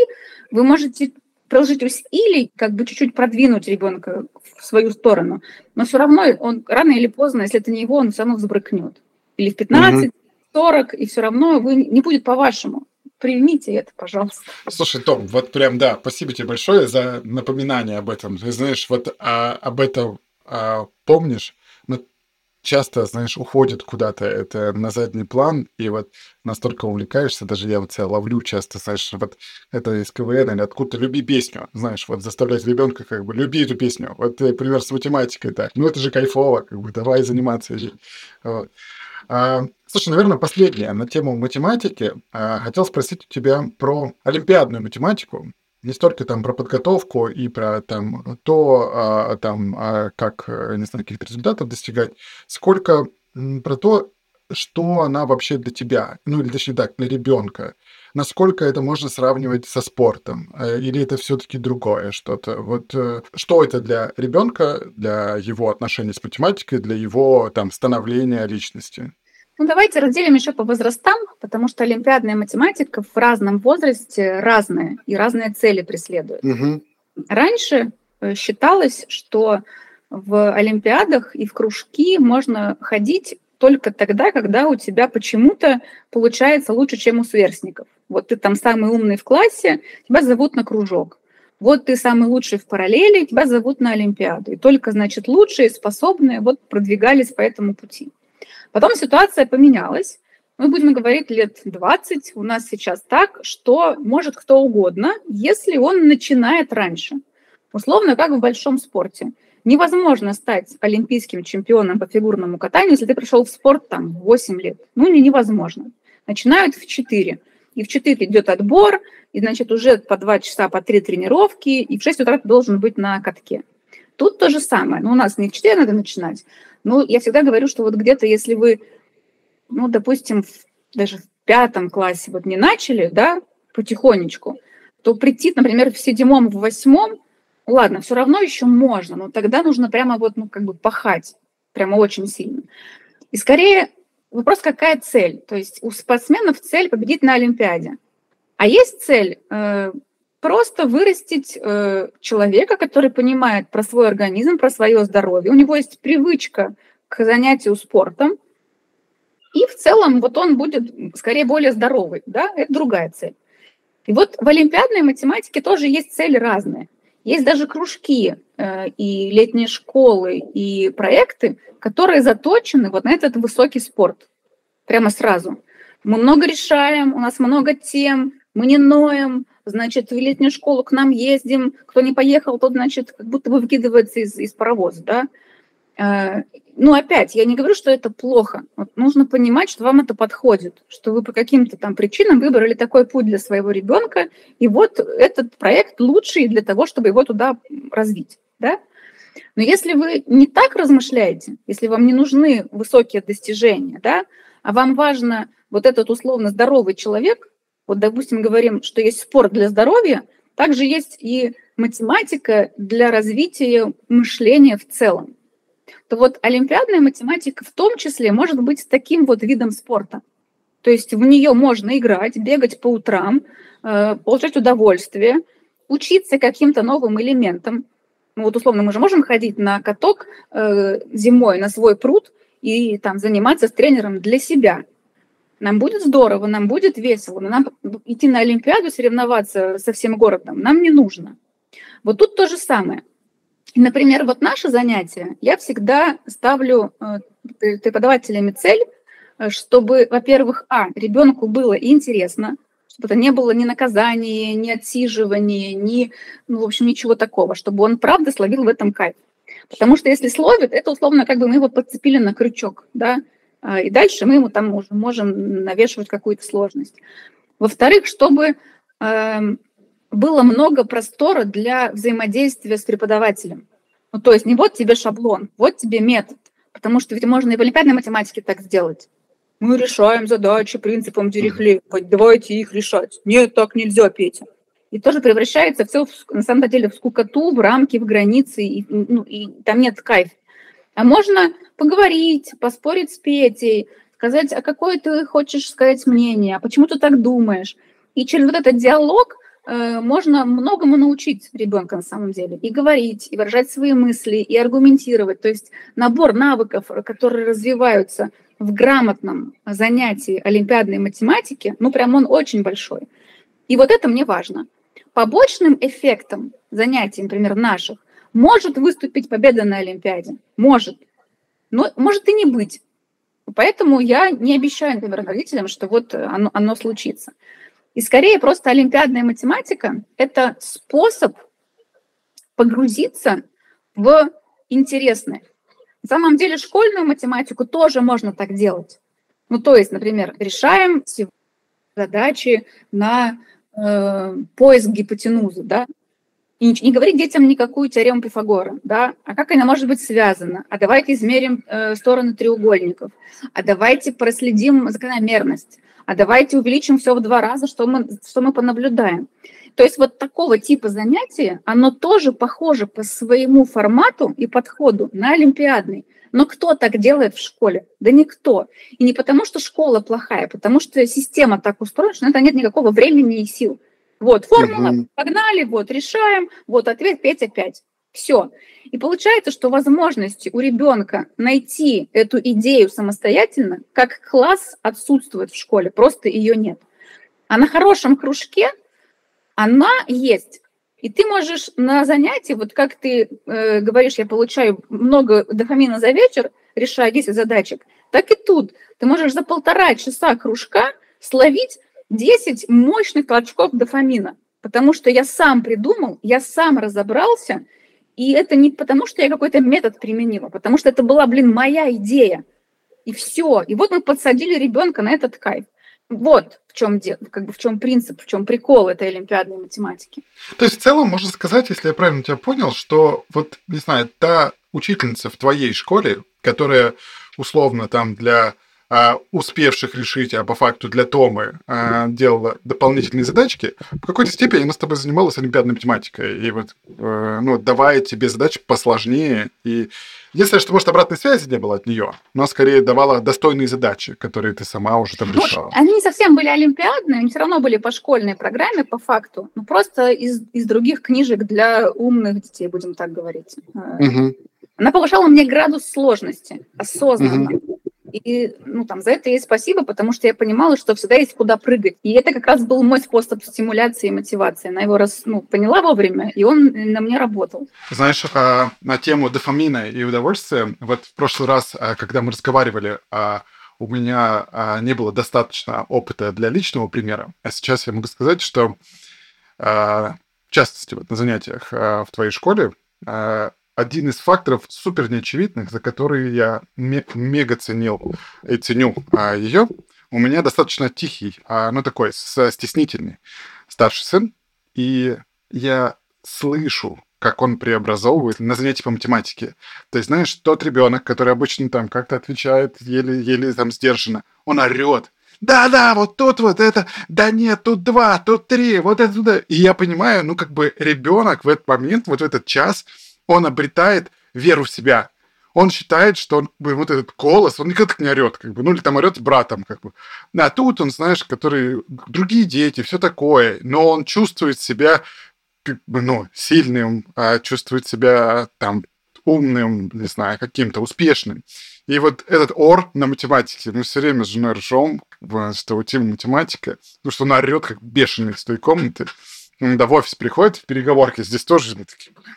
вы можете приложить усилий, как бы чуть-чуть продвинуть ребенка в свою сторону, но все равно он рано или поздно, если это не его, он все равно взбрыкнет. Или в 15, 40, и все равно вы, не будет по-вашему примите это, пожалуйста. Слушай, Том, вот прям, да, спасибо тебе большое за напоминание об этом. Ты знаешь, вот а, об этом а, помнишь, но часто, знаешь, уходит куда-то это на задний план, и вот настолько увлекаешься, даже я вот себя ловлю часто, знаешь, вот это из КВН или откуда-то «люби песню», знаешь, вот заставлять ребенка как бы «люби эту песню». Вот, например, с математикой так. Ну, это же кайфово, как бы, давай заниматься. Вот. А, слушай, наверное, последнее на тему математики. А, хотел спросить у тебя про олимпиадную математику не столько там про подготовку и про там то, а, там, а, как, э, не знаю, каких-то результатов достигать, сколько про то, что она вообще для тебя, ну или точнее так, для ребенка. Насколько это можно сравнивать со спортом? Э, или это все-таки другое что-то? Вот э, что это для ребенка, для его отношений с математикой, для его там становления личности? Ну, давайте разделим еще по возрастам, потому что олимпиадная математика в разном возрасте разная и разные цели преследует. Угу. Раньше э, считалось, что в олимпиадах и в кружки можно ходить только тогда, когда у тебя почему-то получается лучше, чем у сверстников. Вот ты там самый умный в классе, тебя зовут на кружок. Вот ты самый лучший в параллели, тебя зовут на Олимпиаду. И только, значит, лучшие, способные вот продвигались по этому пути. Потом ситуация поменялась. Мы будем говорить лет 20. У нас сейчас так, что может кто угодно, если он начинает раньше. Условно, как в большом спорте. Невозможно стать олимпийским чемпионом по фигурному катанию, если ты пришел в спорт там в 8 лет. Ну, не невозможно. Начинают в 4. И в 4 идет отбор, и, значит, уже по 2 часа, по 3 тренировки, и в 6 утра ты должен быть на катке. Тут то же самое. Но у нас не в 4 надо начинать, ну, я всегда говорю, что вот где-то, если вы, ну, допустим, в, даже в пятом классе вот не начали, да, потихонечку, то прийти, например, в седьмом, в восьмом, ладно, все равно еще можно, но тогда нужно прямо вот, ну, как бы пахать, прямо очень сильно. И скорее вопрос, какая цель? То есть у спортсменов цель победить на Олимпиаде. А есть цель э, просто вырастить э, человека, который понимает про свой организм, про свое здоровье. У него есть привычка к занятию спортом, и в целом вот он будет скорее более здоровый, да, это другая цель. И вот в олимпиадной математике тоже есть цели разные. Есть даже кружки э, и летние школы и проекты, которые заточены вот на этот высокий спорт. Прямо сразу. Мы много решаем, у нас много тем, мы не ноем, значит, в летнюю школу к нам ездим, кто не поехал, тот, значит, как будто бы выкидывается из, из паровоза, да. Э, ну, опять, я не говорю, что это плохо. Вот нужно понимать, что вам это подходит, что вы по каким-то там причинам выбрали такой путь для своего ребенка, и вот этот проект лучший для того, чтобы его туда развить, да. Но если вы не так размышляете, если вам не нужны высокие достижения, да, а вам важно вот этот условно здоровый человек, вот, допустим, говорим, что есть спорт для здоровья, также есть и математика для развития мышления в целом. То вот олимпиадная математика в том числе может быть таким вот видом спорта. То есть в нее можно играть, бегать по утрам, э, получать удовольствие, учиться каким-то новым элементам. Ну вот условно мы же можем ходить на каток э, зимой на свой пруд и там заниматься с тренером для себя. Нам будет здорово, нам будет весело, но нам идти на Олимпиаду, соревноваться со всем городом нам не нужно. Вот тут то же самое. Например, вот наше занятие, я всегда ставлю э, преподавателями цель, э, чтобы, во-первых, а, ребенку было интересно, чтобы это не было ни наказание, ни отсиживание, ни, ну, в общем, ничего такого, чтобы он правда словил в этом кайф. Потому что если словит, это условно как бы мы его подцепили на крючок, да, и дальше мы ему там можем, можем навешивать какую-то сложность. Во-вторых, чтобы э, было много простора для взаимодействия с преподавателем. Ну, то есть не вот тебе шаблон, вот тебе метод. Потому что ведь можно и в олимпиадной математике так сделать. Мы решаем задачи принципом Дирихли, давайте их решать. Нет, так нельзя, Петя. И тоже превращается все, на самом деле, в скукоту, в рамки, в границы, и, ну, и там нет кайфа. А можно поговорить, поспорить с Петей, сказать, а какое ты хочешь сказать мнение, а почему ты так думаешь. И через вот этот диалог э, можно многому научить ребенка на самом деле. И говорить, и выражать свои мысли, и аргументировать. То есть набор навыков, которые развиваются в грамотном занятии олимпиадной математики, ну прям он очень большой. И вот это мне важно. Побочным эффектом занятий, например, наших, может выступить победа на Олимпиаде? Может. Но может и не быть. Поэтому я не обещаю, например, родителям, что вот оно, оно случится. И скорее просто олимпиадная математика – это способ погрузиться в интересное. На самом деле школьную математику тоже можно так делать. Ну, то есть, например, решаем задачи на э, поиск гипотенузы, да, и не, говорить детям никакую теорему Пифагора, да, а как она может быть связана, а давайте измерим э, стороны треугольников, а давайте проследим закономерность, а давайте увеличим все в два раза, что мы, что мы понаблюдаем. То есть вот такого типа занятия, оно тоже похоже по своему формату и подходу на олимпиадный. Но кто так делает в школе? Да никто. И не потому, что школа плохая, а потому что система так устроена, что на это нет никакого времени и сил. Вот формула, угу. погнали, вот решаем, вот ответ 5 опять. Все. И получается, что возможности у ребенка найти эту идею самостоятельно, как класс отсутствует в школе, просто ее нет. А на хорошем кружке она есть. И ты можешь на занятии, вот как ты э, говоришь, я получаю много дофамина за вечер, решая 10 задачек, так и тут. Ты можешь за полтора часа кружка словить 10 мощных толчков дофамина, потому что я сам придумал, я сам разобрался, и это не потому, что я какой-то метод применила, потому что это была, блин, моя идея. И все. И вот мы подсадили ребенка на этот кайф. Вот в чем, как бы в чем принцип, в чем прикол этой олимпиадной математики. То есть в целом можно сказать, если я правильно тебя понял, что вот, не знаю, та учительница в твоей школе, которая условно там для а, успевших решить, а по факту для Томы а, делала дополнительные задачки, в какой-то степени она с тобой занималась олимпиадной математикой. И вот, э, ну, давая тебе задачи посложнее. И Единственное, что, может, обратной связи не было от нее, но скорее давала достойные задачи, которые ты сама уже там решала. Ну, они не совсем были олимпиадные, они все равно были по школьной программе, по факту, но просто из, из других книжек для умных детей, будем так говорить. Угу. Она повышала мне градус сложности осознанно. Угу. И ну, там, за это ей спасибо, потому что я понимала, что всегда есть куда прыгать. И это как раз был мой способ стимуляции и мотивации. Она его раз, ну, поняла вовремя, и он на мне работал. Знаешь, а, на тему дофамина и удовольствия, вот в прошлый раз, а, когда мы разговаривали а, у меня не было достаточно опыта для личного примера. А сейчас я могу сказать, что в частности вот на занятиях в твоей школе один из факторов супер неочевидных, за которые я мега ценил и ценю а, ее. У меня достаточно тихий, а, ну такой, стеснительный старший сын, и я слышу, как он преобразовывает на занятии по математике. То есть, знаешь, тот ребенок, который обычно там как-то отвечает еле-еле там сдержанно, он орет. Да-да, вот тут вот это, да нет, тут два, тут три, вот это туда. И я понимаю, ну как бы ребенок в этот момент, вот в этот час, он обретает веру в себя. Он считает, что он, вот этот голос, он никогда так не орет, как бы, ну или там орет с братом, как бы. А тут он, знаешь, который другие дети, все такое, но он чувствует себя ну, сильным, а чувствует себя там умным, не знаю, каким-то успешным. И вот этот ор на математике, мы все время с женой ржем, что у Тима математика, потому что он орет как бешеный из той комнаты. Когда в офис приходит в переговорке, здесь тоже мы такие, блин,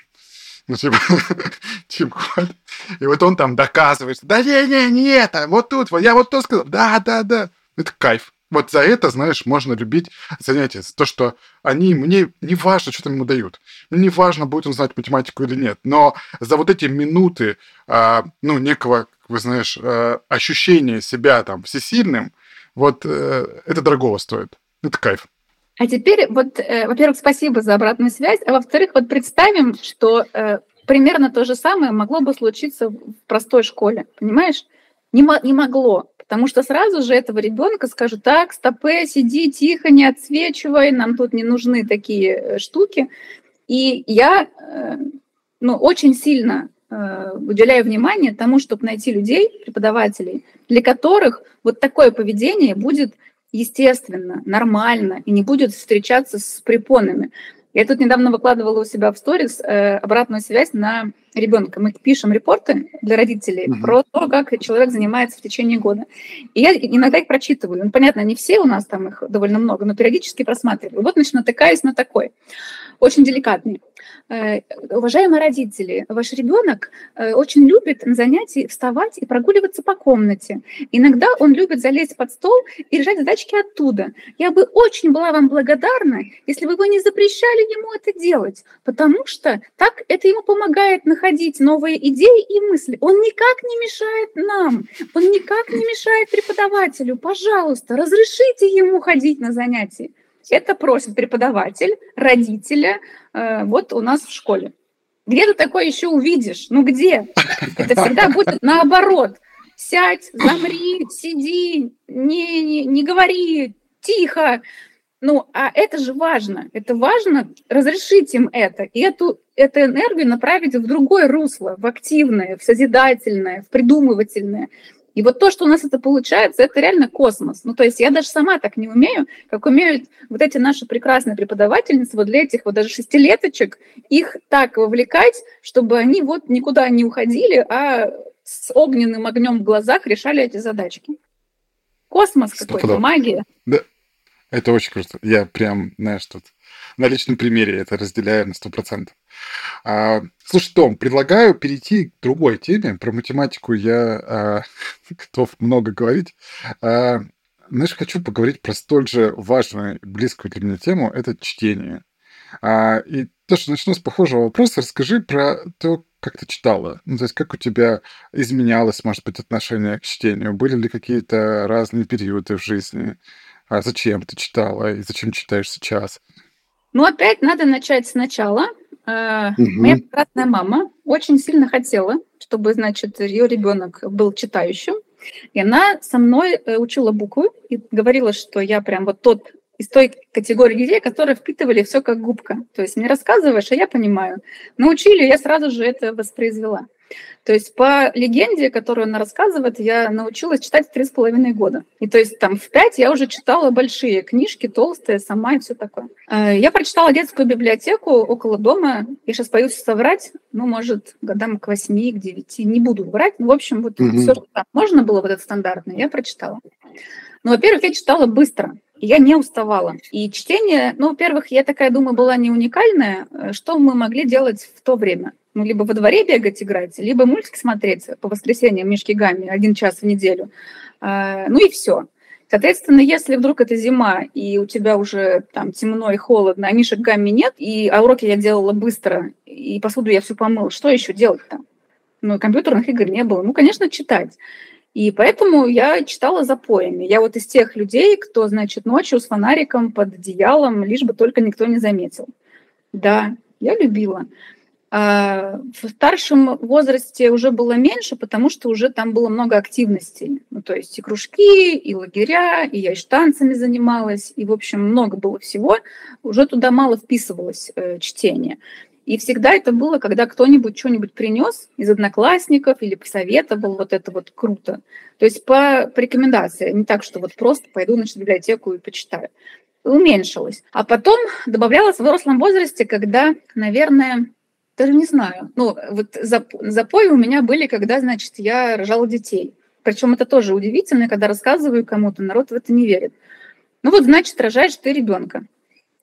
ну, типа, типа, и вот он там доказывает, да не-не, не это, вот тут, вот я вот то сказал, да-да-да. Это кайф. Вот за это, знаешь, можно любить занятия. За то, что они, мне не важно, что там ему дают. Мне не важно, будет он знать математику или нет. Но за вот эти минуты, а, ну, некого, вы знаешь, а, ощущения себя там всесильным, вот э, это дорогого стоит. Это кайф. А теперь вот, э, во-первых, спасибо за обратную связь, а во-вторых, вот представим, что э, примерно то же самое могло бы случиться в простой школе, понимаешь? Не, не могло, потому что сразу же этого ребенка скажут, так, стопе, сиди тихо, не отсвечивай, нам тут не нужны такие э, штуки. И я э, ну, очень сильно э, уделяю внимание тому, чтобы найти людей, преподавателей, для которых вот такое поведение будет естественно, нормально и не будет встречаться с препонами. Я тут недавно выкладывала у себя в сторис э, обратную связь на ребенка. Мы пишем репорты для родителей Мгм. про то, как человек занимается в течение года. И я иногда их прочитываю. Ну, понятно, не все у нас там их довольно много, но периодически просматриваю. Вот, значит, натыкаюсь на такой, очень деликатный. Э, Уважаемые родители, ваш ребенок э, очень любит на занятии вставать и прогуливаться по комнате. Иногда он любит залезть под стол и решать задачки оттуда. Я бы очень была вам благодарна, если бы вы не запрещали ему это делать, потому что так это ему помогает находить новые идеи и мысли. Он никак не мешает нам, он никак не мешает преподавателю. Пожалуйста, разрешите ему ходить на занятия. Это просит преподаватель, родителя, э, вот у нас в школе. Где ты такое еще увидишь? Ну где? Это всегда будет наоборот. Сядь, замри, сиди, не, не, не говори, тихо. Ну, а это же важно. Это важно разрешить им это. И эту, эту энергию направить в другое русло, в активное, в созидательное, в придумывательное. И вот то, что у нас это получается, это реально космос. Ну, то есть я даже сама так не умею, как умеют вот эти наши прекрасные преподавательницы, вот для этих вот даже шестилеточек, их так вовлекать, чтобы они вот никуда не уходили, а с огненным огнем в глазах решали эти задачки. Космос какой-то, магия. Это очень круто. Я прям, знаешь, тут на личном примере это разделяю на 100%. А, слушай, Том, предлагаю перейти к другой теме. Про математику я а, готов много говорить. А, знаешь, хочу поговорить про столь же важную и близкую для меня тему. Это чтение. А, и тоже начну с похожего вопроса. Расскажи про то, как ты читала. Ну, то есть, как у тебя изменялось, может быть, отношение к чтению? Были ли какие-то разные периоды в жизни? А зачем ты читала и зачем читаешь сейчас? Ну, опять надо начать сначала. Мгм. Моя прекрасная мама очень сильно хотела, чтобы, значит, ее ребенок был читающим. И она со мной э, учила буквы и говорила, что я прям вот тот из той категории детей, которые впитывали все как губка. То есть мне рассказываешь, а я понимаю. Научили, я сразу же это воспроизвела. То есть по легенде, которую она рассказывает, я научилась читать три с половиной года. И то есть там в пять я уже читала большие книжки, толстые, сама и все такое. Э, Я прочитала детскую библиотеку около дома. Я сейчас боюсь соврать, ну, может, годам к восьми, к девяти. Не буду врать. Ну, в общем, вот Мгм. все, что там можно было, вот это стандартное, я прочитала. Ну, во-первых, я читала быстро. Я не уставала. И чтение, ну, во-первых, я такая, думаю, была не уникальная. Э, Что мы могли делать в то время? Ну, либо во дворе бегать играть, либо мультики смотреть по воскресеньям Мишки Гамми один час в неделю. А, Ну и все. Соответственно, если вдруг это зима, и у тебя уже там темно и холодно, а Мишек Гамми нет, и, а уроки я делала быстро, и посуду я всю помыла, что еще делать там? Ну, компьютерных игр не было. Ну, конечно, читать. И поэтому я читала запоями. Я вот из тех людей, кто, значит, ночью с фонариком под одеялом, лишь бы только никто не заметил. Да, я любила. А в старшем возрасте уже было меньше, потому что уже там было много активностей. Ну, то есть и кружки, и лагеря, и я и танцами занималась, и, в общем, много было всего. Уже туда мало вписывалось э, чтение. И всегда это было, когда кто-нибудь что-нибудь принес из одноклассников или посоветовал, вот это вот круто. То есть по, по рекомендации, не так, что вот просто пойду значит, в библиотеку и почитаю. Уменьшилось. А потом добавлялось в взрослом возрасте, когда, наверное, даже не знаю. Ну, вот зап- запои у меня были, когда, значит, я рожала детей. Причем это тоже удивительно, когда рассказываю кому-то, народ в это не верит. Ну вот, значит, рожаешь ты ребенка.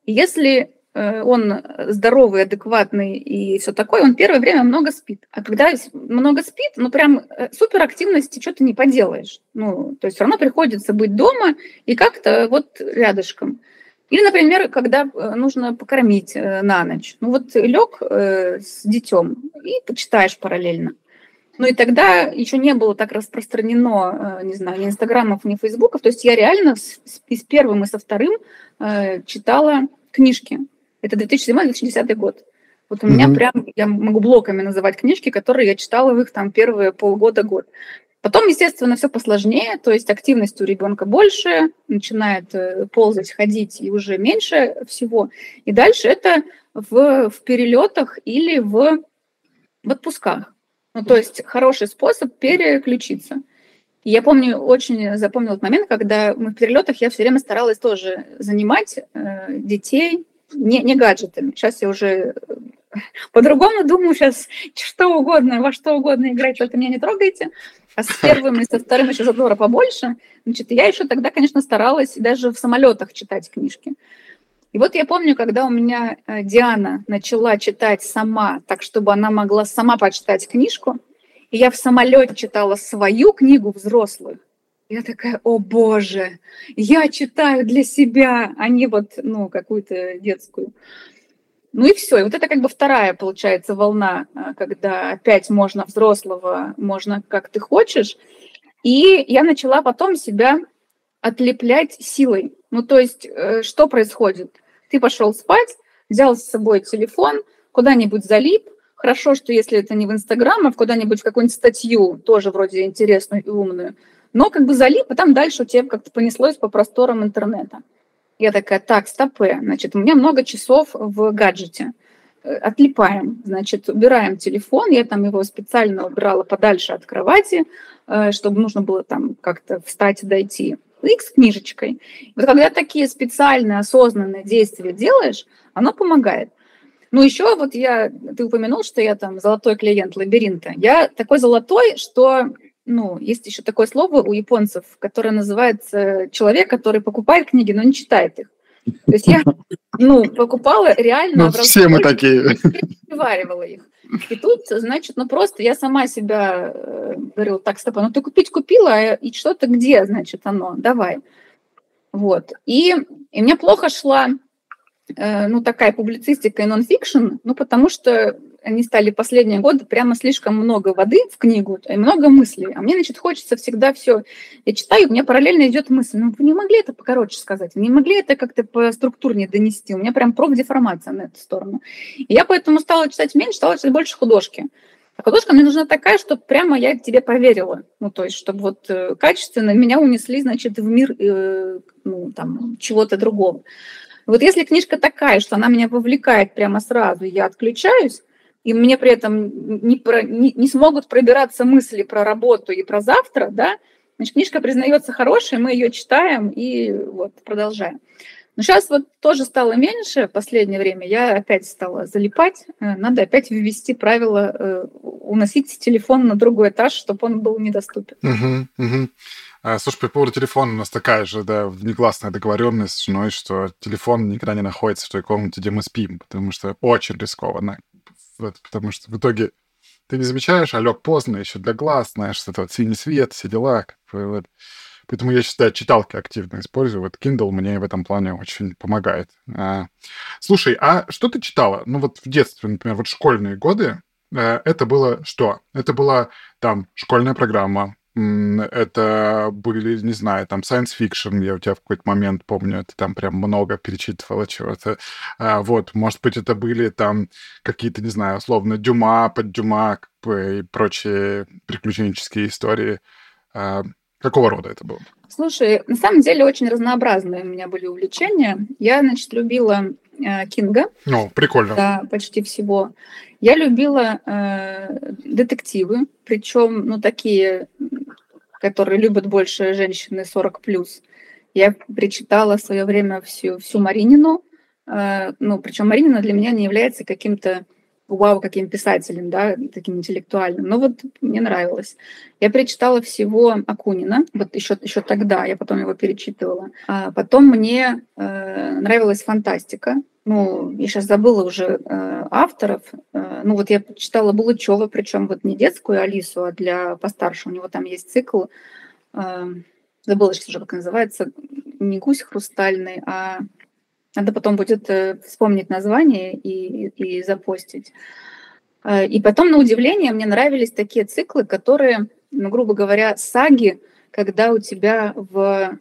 Если он здоровый, адекватный и все такое, он первое время много спит. А когда много спит, ну прям э, суперактивности что-то не поделаешь. Ну, то есть все равно приходится быть дома и как-то вот рядышком. Или, например, когда э, нужно покормить э, на ночь. Ну вот лег э, с детем и почитаешь параллельно. Ну и тогда еще не было так распространено, э, не знаю, ни инстаграмов, ни фейсбуков. То есть я реально с, с- первым, и со вторым э, читала книжки. Это 2007-2010 год. Вот у меня Мгм. прям, я могу блоками называть книжки, которые я читала в их там первые полгода-год. Потом, естественно, все посложнее, то есть активность у ребенка больше, начинает э, ползать, ходить и уже меньше всего. И дальше это в, в перелетах или в, в отпусках. Ну, то есть хороший способ переключиться. И я помню, очень запомнил этот момент, когда мы в перелетах, я все время старалась тоже занимать э, детей не, не гаджетами. Сейчас я уже по-другому думаю сейчас что угодно, во что угодно играть, только меня не трогайте. А с первым и со вторым еще задора побольше. Значит, я еще тогда, конечно, старалась даже в самолетах читать книжки. И вот я помню, когда у меня э, Диана начала читать сама, так чтобы она могла сама почитать книжку, и я в самолете читала свою книгу взрослую, я такая, о боже, я читаю для себя, а не вот, ну, какую-то детскую. Ну и все. И вот это как бы вторая, получается, волна, э, когда опять можно взрослого, можно как ты хочешь. И я начала потом себя отлеплять силой. Ну, то есть, э, что происходит? Ты пошел спать, взял с собой телефон, куда-нибудь залип. Хорошо, что если это не в Инстаграм, а в куда-нибудь в какую-нибудь статью, тоже вроде интересную и умную, но как бы залип, а там дальше у тебя как-то понеслось по просторам интернета. Я такая, так, стопы, значит, у меня много часов в гаджете. Э, отлипаем, значит, убираем телефон, я там его специально убирала подальше от кровати, э, чтобы нужно было там как-то встать и дойти и с книжечкой. Вот когда такие специальные, осознанные действия делаешь, оно помогает. Ну, еще вот я, ты упомянул, что я там золотой клиент лабиринта. Я такой золотой, что, ну, есть еще такое слово у японцев, которое называется человек, который покупает книги, но не читает их. То есть я, ну, покупала реально... Ну, все мы такие. Переваривала их. И тут, значит, ну просто я сама себя э, говорила, так, Степан, ну ты купить купила, а и что-то где, значит, оно, давай. Вот. И, и мне плохо шла, э, ну, такая публицистика и нон-фикшн, ну, потому что они стали последние годы прямо слишком много воды в книгу и много мыслей. А мне, значит, хочется всегда все. Я читаю, у меня параллельно идет мысль. Ну, вы не могли это покороче сказать, вы не могли это как-то по структурнее донести. У меня прям профдеформация на эту сторону. И я поэтому стала читать меньше, стала читать больше художки. А художка мне нужна такая, чтобы прямо я тебе поверила. Ну, то есть, чтобы вот э, качественно меня унесли, значит, в мир э, ну, там, чего-то другого. Вот если книжка такая, что она меня вовлекает прямо сразу, я отключаюсь, и мне при этом не, про, не, не смогут пробираться мысли про работу и про завтра, да, значит, книжка признается хорошей, мы ее читаем и вот продолжаем. Но сейчас вот тоже стало меньше в последнее время, я опять стала залипать, э, надо опять ввести правило э, уносить телефон на другой этаж, чтобы он был недоступен. Угу. Слушай, по поводу телефона у нас такая же, да, негласная договоренность с женой, что телефон никогда не находится в той комнате, где мы спим, потому что очень рискованно вот, потому что в итоге ты не замечаешь, а лег поздно еще для глаз, знаешь, что вот синий свет, все дела. Как бы, вот. Поэтому я считаю, читалки активно использую. Вот Kindle мне в этом плане очень помогает. А, слушай, а что ты читала? Ну вот в детстве, например, вот школьные годы, э, это было что? Это была там школьная программа, это были, не знаю, там science fiction, я у тебя в какой-то момент помню, это там прям много перечитывала чего-то. А, вот, может быть, это были там какие-то, не знаю, условно, Дюма, под Дюма как бы, и прочие приключенческие истории. А, какого рода это было? Слушай, на самом деле очень разнообразные у меня были увлечения. Я, значит, любила э, Кинга. Ну, прикольно. Да, почти всего. Я любила э, детективы, причем, ну, такие, которые любят больше женщины 40 плюс. Я причитала в свое время всю, всю Маринину. Э, ну, причем Маринина для меня не является каким-то вау, каким писателем, да, таким интеллектуальным. Но вот мне нравилось. Я перечитала всего Акунина, вот еще, еще тогда, я потом его перечитывала. А потом мне э, нравилась фантастика ну, я сейчас забыла уже э, авторов. Э, ну, вот я читала Булычева, причем вот не детскую Алису, а для постарше. У него там есть цикл. Э, забыла сейчас уже, как называется. Не гусь хрустальный, а надо потом будет э, вспомнить название и, и, и запостить. Э, и потом, на удивление, мне нравились такие циклы, которые, ну, грубо говоря, саги, когда у тебя в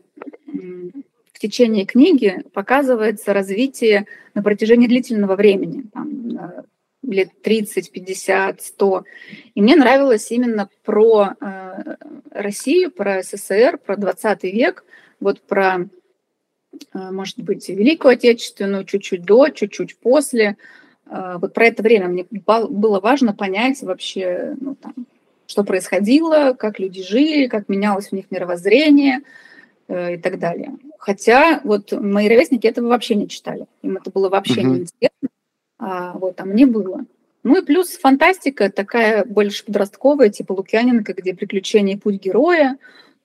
течение книги показывается развитие на протяжении длительного времени, там, э, лет 30, 50, 100. И мне нравилось именно про э, Россию, про СССР, про 20 век, вот про, э, может быть, Великую Отечественную, чуть-чуть до, чуть-чуть после. Э, вот про это время мне было важно понять вообще, ну, там, что происходило, как люди жили, как менялось у них мировоззрение – Э, и так далее. Хотя вот мои ровесники этого вообще не читали. Им это было вообще mm-hmm. неинтересно. А, вот, а мне было. Ну и плюс фантастика такая больше подростковая, типа Лукьяненко, где приключения и путь героя,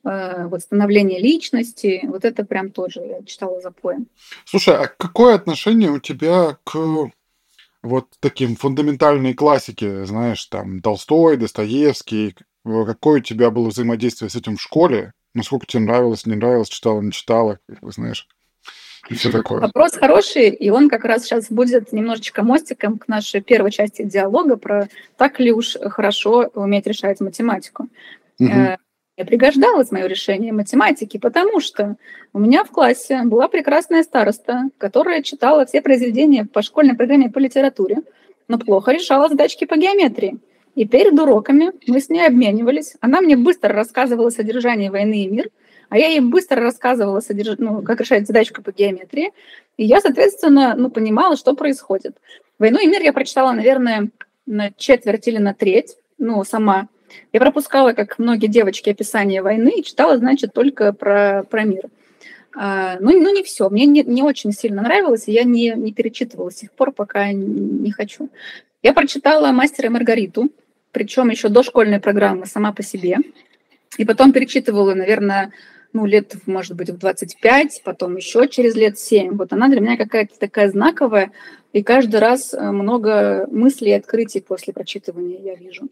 э, вот становление личности, вот это прям тоже я читала за поем. Слушай, а какое отношение у тебя к вот таким фундаментальной классике, знаешь, там Толстой, Достоевский, какое у тебя было взаимодействие с этим в школе? Насколько тебе нравилось, не нравилось, читала, не читала, знаешь? и все такое. Вопрос хороший, и он как раз сейчас будет немножечко мостиком к нашей первой части диалога про так ли уж хорошо уметь решать математику. Угу. Я пригождалось мое решение математики, потому что у меня в классе была прекрасная староста, которая читала все произведения по школьной программе по литературе, но плохо решала задачки по геометрии. И перед уроками мы с ней обменивались. Она мне быстро рассказывала содержание «Войны и мир», а я ей быстро рассказывала, содерж... ну, как решать задачку по геометрии, и я, соответственно, ну, понимала, что происходит. «Войну и мир» я прочитала, наверное, на четверть или на треть, ну, сама. Я пропускала, как многие девочки, описание войны и читала, значит, только про, про мир. А, ну, ну, не все. Мне не, не очень сильно нравилось, и я не, не перечитывала с тех пор, пока не, хочу. Я прочитала «Мастера и Маргариту», причем еще до школьной программы сама по себе. И потом перечитывала, наверное, ну, лет, может быть, в 25, потом еще через лет 7. Вот она для меня какая-то такая знаковая, и каждый раз э, много мыслей и открытий после прочитывания я вижу.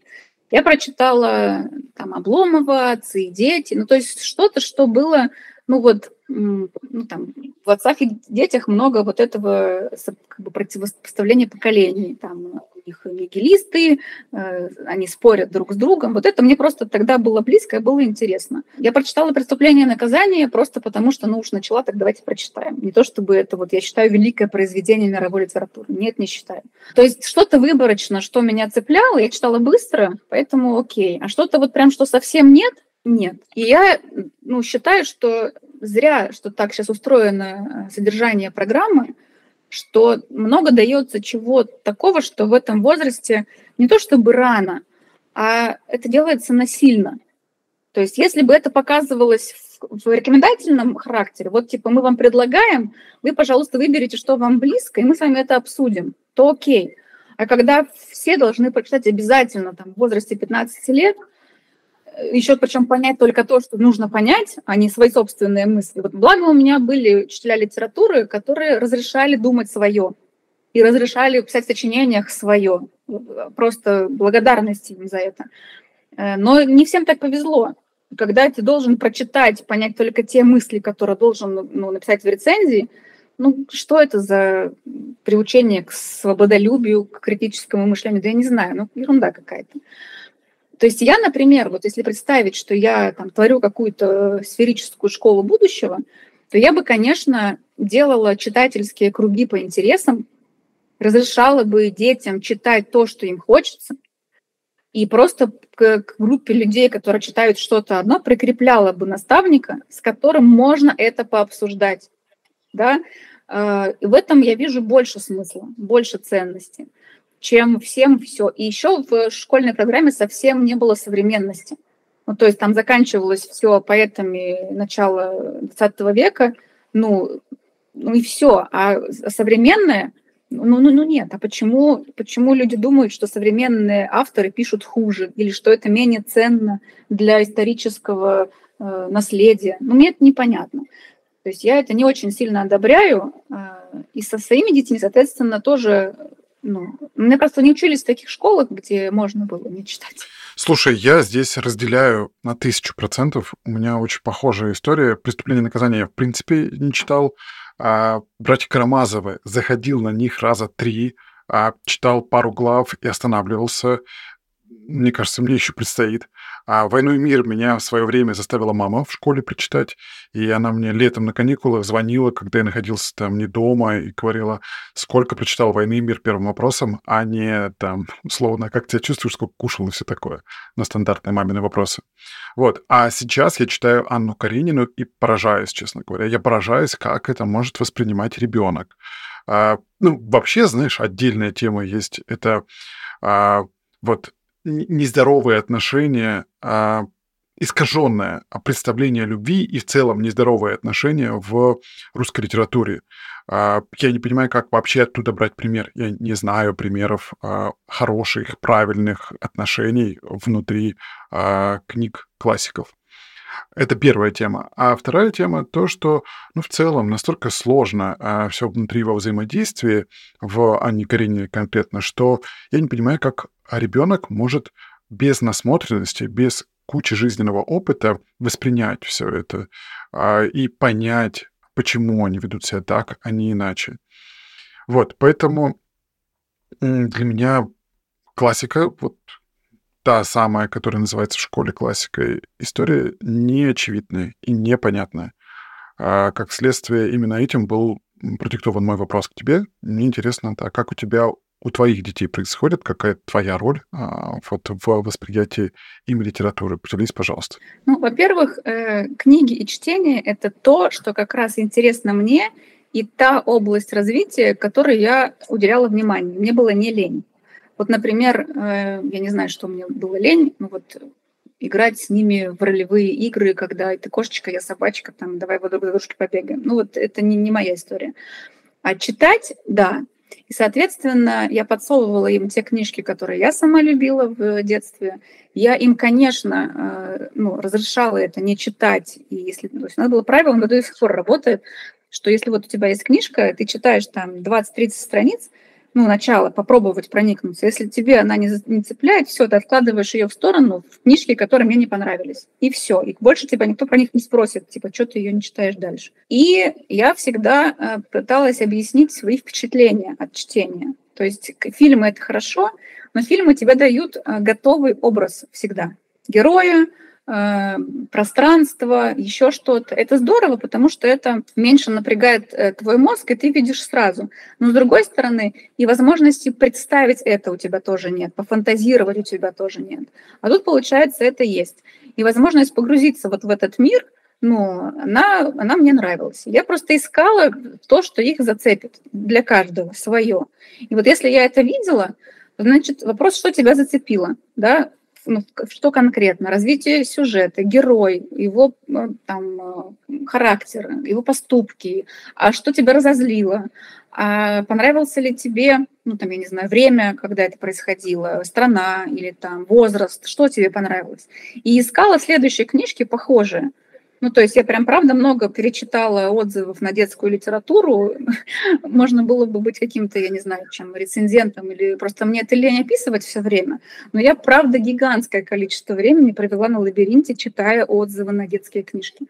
Я прочитала там Обломова, «Отцы и дети», ну, то есть что-то, что было, ну, вот, ну, там, в «Отцах и детях» много вот этого как бы, противопоставления поколений, там, них нигилисты, э, они спорят друг с другом. Вот это мне просто тогда было близко и было интересно. Я прочитала «Преступление и наказание» просто потому, что, ну уж начала, так давайте прочитаем. Не то чтобы это вот, я считаю, великое произведение мировой литературы. Нет, не считаю. То есть что-то выборочно, что меня цепляло, я читала быстро, поэтому окей. А что-то вот прям, что совсем нет, нет. И я ну, считаю, что зря, что так сейчас устроено э, содержание программы, что много дается чего такого, что в этом возрасте не то чтобы рано, а это делается насильно. То есть если бы это показывалось в, рекомендательном характере, вот типа мы вам предлагаем, вы, пожалуйста, выберите, что вам близко, и мы с вами это обсудим, то окей. А когда все должны прочитать обязательно там, в возрасте 15 лет – еще причем понять только то, что нужно понять, а не свои собственные мысли. Вот благо у меня были учителя литературы, которые разрешали думать свое и разрешали писать в сочинениях свое. Просто благодарность им за это. Э, но не всем так повезло. Когда ты должен прочитать, понять только те мысли, которые должен ну, написать в рецензии, ну, что это за приучение к свободолюбию, к критическому мышлению? Да я не знаю, ну, ерунда какая-то. То есть я, например, вот если представить, что я там творю какую-то сферическую школу будущего, то я бы, конечно, делала читательские круги по интересам, разрешала бы детям читать то, что им хочется, и просто к, к группе людей, которые читают что-то одно, прикрепляла бы наставника, с которым можно это пообсуждать. Да? А, и в этом я вижу больше смысла, больше ценности чем всем все. И еще в школьной программе совсем не было современности. Ну, то есть там заканчивалось все поэтами начала 20 века, ну, ну и все. А современное, ну, ну, ну нет. А почему, почему люди думают, что современные авторы пишут хуже или что это менее ценно для исторического э, наследия? Ну, мне это непонятно. То есть я это не очень сильно одобряю, э, и со своими детьми, соответственно, тоже ну, мне просто не учились в таких школах, где можно было не читать. Слушай, я здесь разделяю на тысячу процентов. У меня очень похожая история. «Преступление и наказание» я, в принципе, не читал. А братья Карамазовы заходил на них раза три, а читал пару глав и останавливался. Мне кажется, мне еще предстоит. А «Войну и мир» меня в свое время заставила мама в школе прочитать, и она мне летом на каникулах звонила, когда я находился там не дома, и говорила, сколько прочитал «Войны и мир» первым вопросом, а не там, условно, как тебя чувствуешь, сколько кушал и все такое, на стандартные мамины вопросы. Вот. А сейчас я читаю Анну Каренину и поражаюсь, честно говоря. Я поражаюсь, как это может воспринимать ребенок. А, ну, вообще, знаешь, отдельная тема есть. Это а, вот нездоровые отношения а, искаженное представление о любви и в целом нездоровые отношения в русской литературе. А, я не понимаю, как вообще оттуда брать пример. Я не знаю примеров а, хороших, правильных отношений внутри а, книг классиков. Это первая тема. А вторая тема то, что, ну, в целом настолько сложно а, все внутри во взаимодействии в Анне Карине конкретно, что я не понимаю, как ребенок может без насмотренности, без кучи жизненного опыта воспринять все это а, и понять, почему они ведут себя так, а не иначе. Вот, поэтому для меня классика, вот та самая, которая называется в школе классикой, история неочевидная и непонятная. А как следствие, именно этим был продиктован мой вопрос к тебе. Мне интересно, а как у тебя у твоих детей происходит, какая твоя роль а, вот, в восприятии им литературы? Поделись, пожалуйста. Ну, во-первых, э, книги и чтение — это то, что как раз интересно мне, и та область развития, которой я уделяла внимание. Мне было не лень. Вот, например, э, я не знаю, что мне было лень, ну вот играть с ними в ролевые игры, когда ты кошечка, я собачка, там, давай вот друг дружке побегаем. Ну вот это не, не моя история. А читать, да, и, соответственно, я подсовывала им те книжки, которые я сама любила в детстве. Я им, конечно, э, ну, разрешала это не читать. И если, то есть, надо было правило, но до сих пор работает, что если вот у тебя есть книжка, ты читаешь там 20-30 страниц, ну, начало, попробовать проникнуться. Если тебе она не, не цепляет, все, ты откладываешь ее в сторону в книжки, которые мне не понравились. И все. И больше тебя никто про них не спросит, типа, что ты ее не читаешь дальше. И я всегда э, пыталась объяснить свои впечатления от чтения. То есть фильмы — это хорошо, но фильмы тебе дают э, готовый образ всегда. Героя, пространство, еще что-то. Это здорово, потому что это меньше напрягает э, твой мозг, и ты видишь сразу. Но с другой стороны, и возможности представить это у тебя тоже нет, пофантазировать у тебя тоже нет. А тут, получается, это есть. И возможность погрузиться вот в этот мир, ну, она, она мне нравилась. Я просто искала то, что их зацепит для каждого свое. И вот если я это видела, значит, вопрос, что тебя зацепило, да, ну, что конкретно? Развитие сюжета, герой, его э, там, э, характер, его поступки, а что тебя разозлило, а понравился ли тебе, ну, там, я не знаю, время, когда это происходило, страна или там возраст, что тебе понравилось. И искала следующие книжки похожие – ну, то есть я прям, правда, много перечитала отзывов на детскую литературу. Можно было бы быть каким-то, я не знаю, чем, рецензентом, или просто мне это лень описывать все время. Но я, правда, гигантское количество времени провела на лабиринте, читая отзывы на детские книжки.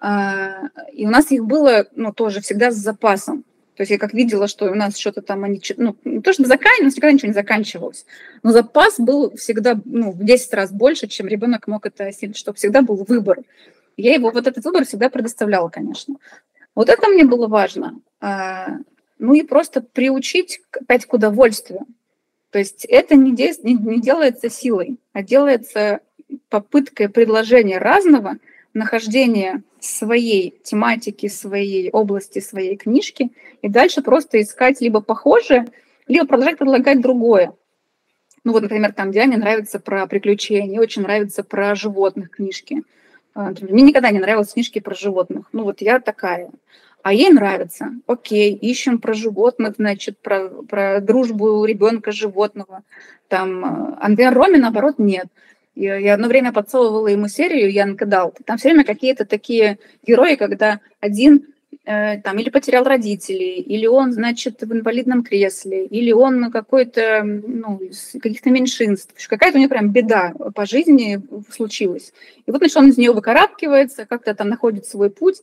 А, и у нас их было, ну, тоже всегда с запасом. То есть я как видела, что у нас что-то там они... Ну, не то, чтобы заканчивалось, никогда ничего не заканчивалось. Но запас был всегда ну, в 10 раз больше, чем ребенок мог это осилить, чтобы всегда был выбор. Я его вот этот выбор всегда предоставляла, конечно. Вот это мне было важно. А, ну и просто приучить опять к удовольствию. То есть это не, де, не, не делается силой, а делается попыткой предложения разного, нахождения своей тематики, своей области, своей книжки, и дальше просто искать либо похожее, либо продолжать предлагать другое. Ну вот, например, там Диане нравится про приключения, очень нравится про животных книжки. А, мне никогда не нравились книжки про животных. Ну вот я такая. А ей нравится. Окей, ищем про животных, значит, про, про дружбу ребенка животного. Там а, Андер Роми, наоборот, нет. Я, я одно время подсовывала ему серию Ян Кадал. Там все время какие-то такие герои, когда один Э, там или потерял родителей, или он, значит, в инвалидном кресле, или он какой-то, ну, каких-то меньшинств. Какая-то у него прям беда по жизни случилась. И вот, значит, он из нее выкарабкивается, как-то там находит свой путь.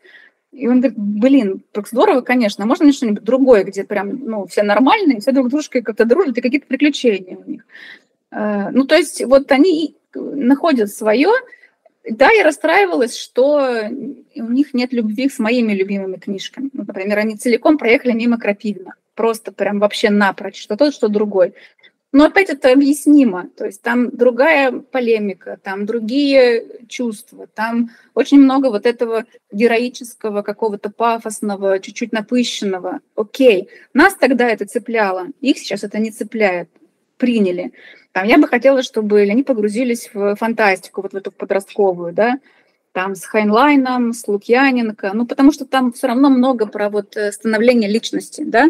И он говорит, блин, как здорово, конечно, можно что-нибудь другое, где прям, ну, все нормальные, все друг дружкой как-то дружат, и какие-то приключения у них. Э, ну, то есть вот они находят свое, да, я расстраивалась, что у них нет любви с моими любимыми книжками. Ну, например, они целиком проехали мимо Крапивина. Просто прям вообще напрочь, что тот, что другой. Но опять это объяснимо. То есть там другая полемика, там другие чувства, там очень много вот этого героического, какого-то пафосного, чуть-чуть напыщенного. Окей, нас тогда это цепляло, их сейчас это не цепляет. Приняли. Там я бы хотела, чтобы они погрузились в фантастику, вот в эту подростковую, да, там с Хайнлайном, с Лукьяненко, ну, потому что там все равно много про вот э, становление личности, да.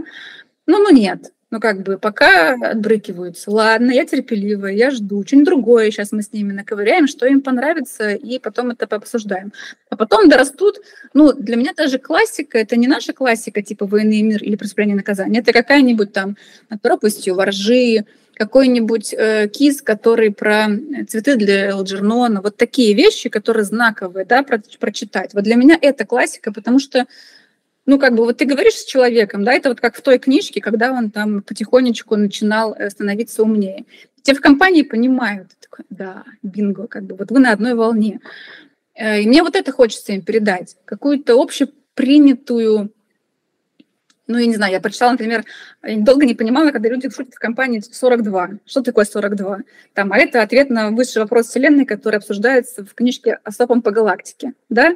Ну, ну нет, ну, как бы пока отбрыкиваются. Ладно, я терпеливая, я жду. Что-нибудь другое сейчас мы с ними наковыряем, что им понравится, и потом это пообсуждаем. А потом дорастут, ну, для меня даже классика, это не наша классика, типа «Военный мир» или «Преступление и наказание». Это какая-нибудь там «Над пропастью воржи», какой-нибудь э, кис, который про цветы для Элджернона, вот такие вещи, которые знаковые, да, про, прочитать. Вот для меня это классика, потому что ну, как бы, вот ты говоришь с человеком, да, это вот как в той книжке, когда он там потихонечку начинал э, становиться умнее. Те в компании понимают, такой, да, бинго, как бы, вот вы на одной волне. Э, и мне вот это хочется им передать, какую-то общепринятую ну, я не знаю, я прочитала, например, долго не понимала, когда люди шутят в компании 42. Что такое 42? Там, а это ответ на высший вопрос Вселенной, который обсуждается в книжке «Особом по галактике». Да?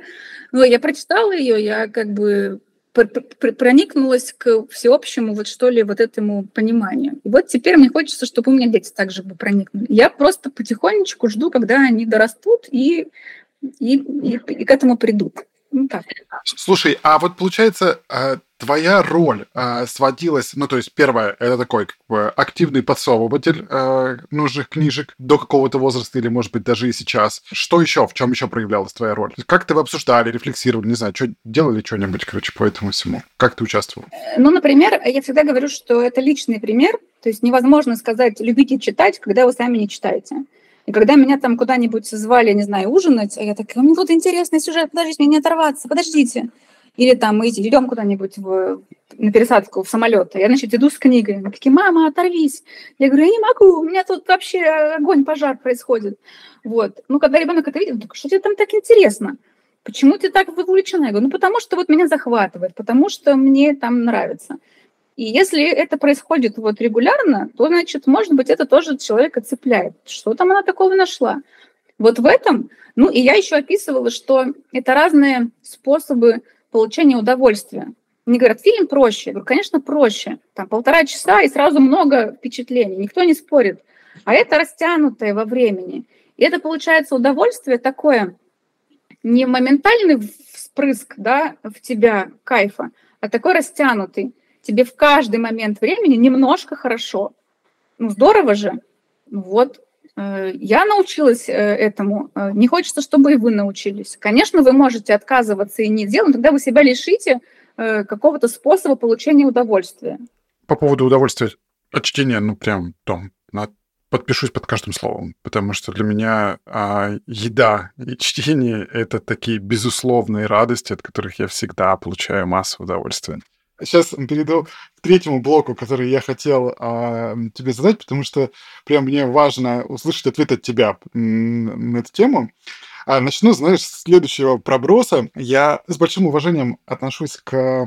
Ну, я прочитала ее, я как бы проникнулась к всеобщему вот что ли вот этому пониманию. И вот теперь мне хочется, чтобы у меня дети также бы проникнули. Я просто потихонечку жду, когда они дорастут и, и, и, и к этому придут. Ну, так. Слушай, а вот получается, а, твоя роль э, сводилась, ну, то есть, первое, это такой как бы активный подсовыватель э, нужных книжек до какого-то возраста или, может быть, даже и сейчас. Что еще, в чем еще проявлялась твоя роль? Как ты обсуждали, рефлексировали, не знаю, что делали что-нибудь, короче, по этому всему? Как ты участвовал? Ну, например, я всегда говорю, что это личный пример, то есть невозможно сказать «любите читать», когда вы сами не читаете. И когда меня там куда-нибудь звали, не знаю, ужинать, а я такая, у меня интересный сюжет, подождите, мне не оторваться, подождите. Или там мы идем куда-нибудь в, на пересадку в самолет. Я, значит, иду с книгой. Они такие, мама, оторвись. Я говорю, я не могу, у меня тут вообще огонь, пожар происходит. Вот. Ну, когда ребенок это видит, он такой, что тебе там так интересно? Почему ты так вовлечена? Я говорю, ну, потому что вот меня захватывает, потому что мне там нравится. И если это происходит вот регулярно, то, значит, может быть, это тоже человека цепляет. Что там она такого нашла? Вот в этом, ну, и я еще описывала, что это разные способы получения удовольствия. Мне говорят, фильм проще. Я говорю, конечно, проще. Там полтора часа и сразу много впечатлений. Никто не спорит. А это растянутое во времени. И это получается удовольствие такое, не моментальный вспрыск да, в тебя кайфа, а такой растянутый. Тебе в каждый момент времени немножко хорошо. Ну, здорово же. Вот. Э, я научилась э, этому. Э, не хочется, чтобы и вы научились. Конечно, вы можете отказываться и не делать, но тогда вы себя лишите какого-то способа получения удовольствия. По поводу удовольствия от чтения, ну прям там подпишусь под каждым словом, потому что для меня а, еда и чтение — это такие безусловные радости, от которых я всегда получаю массу удовольствия. Сейчас перейду третьему блоку, который я хотел а, тебе задать, потому что прям мне важно услышать ответ от тебя на эту тему. А, начну, знаешь, с следующего проброса. Я с большим уважением отношусь к э,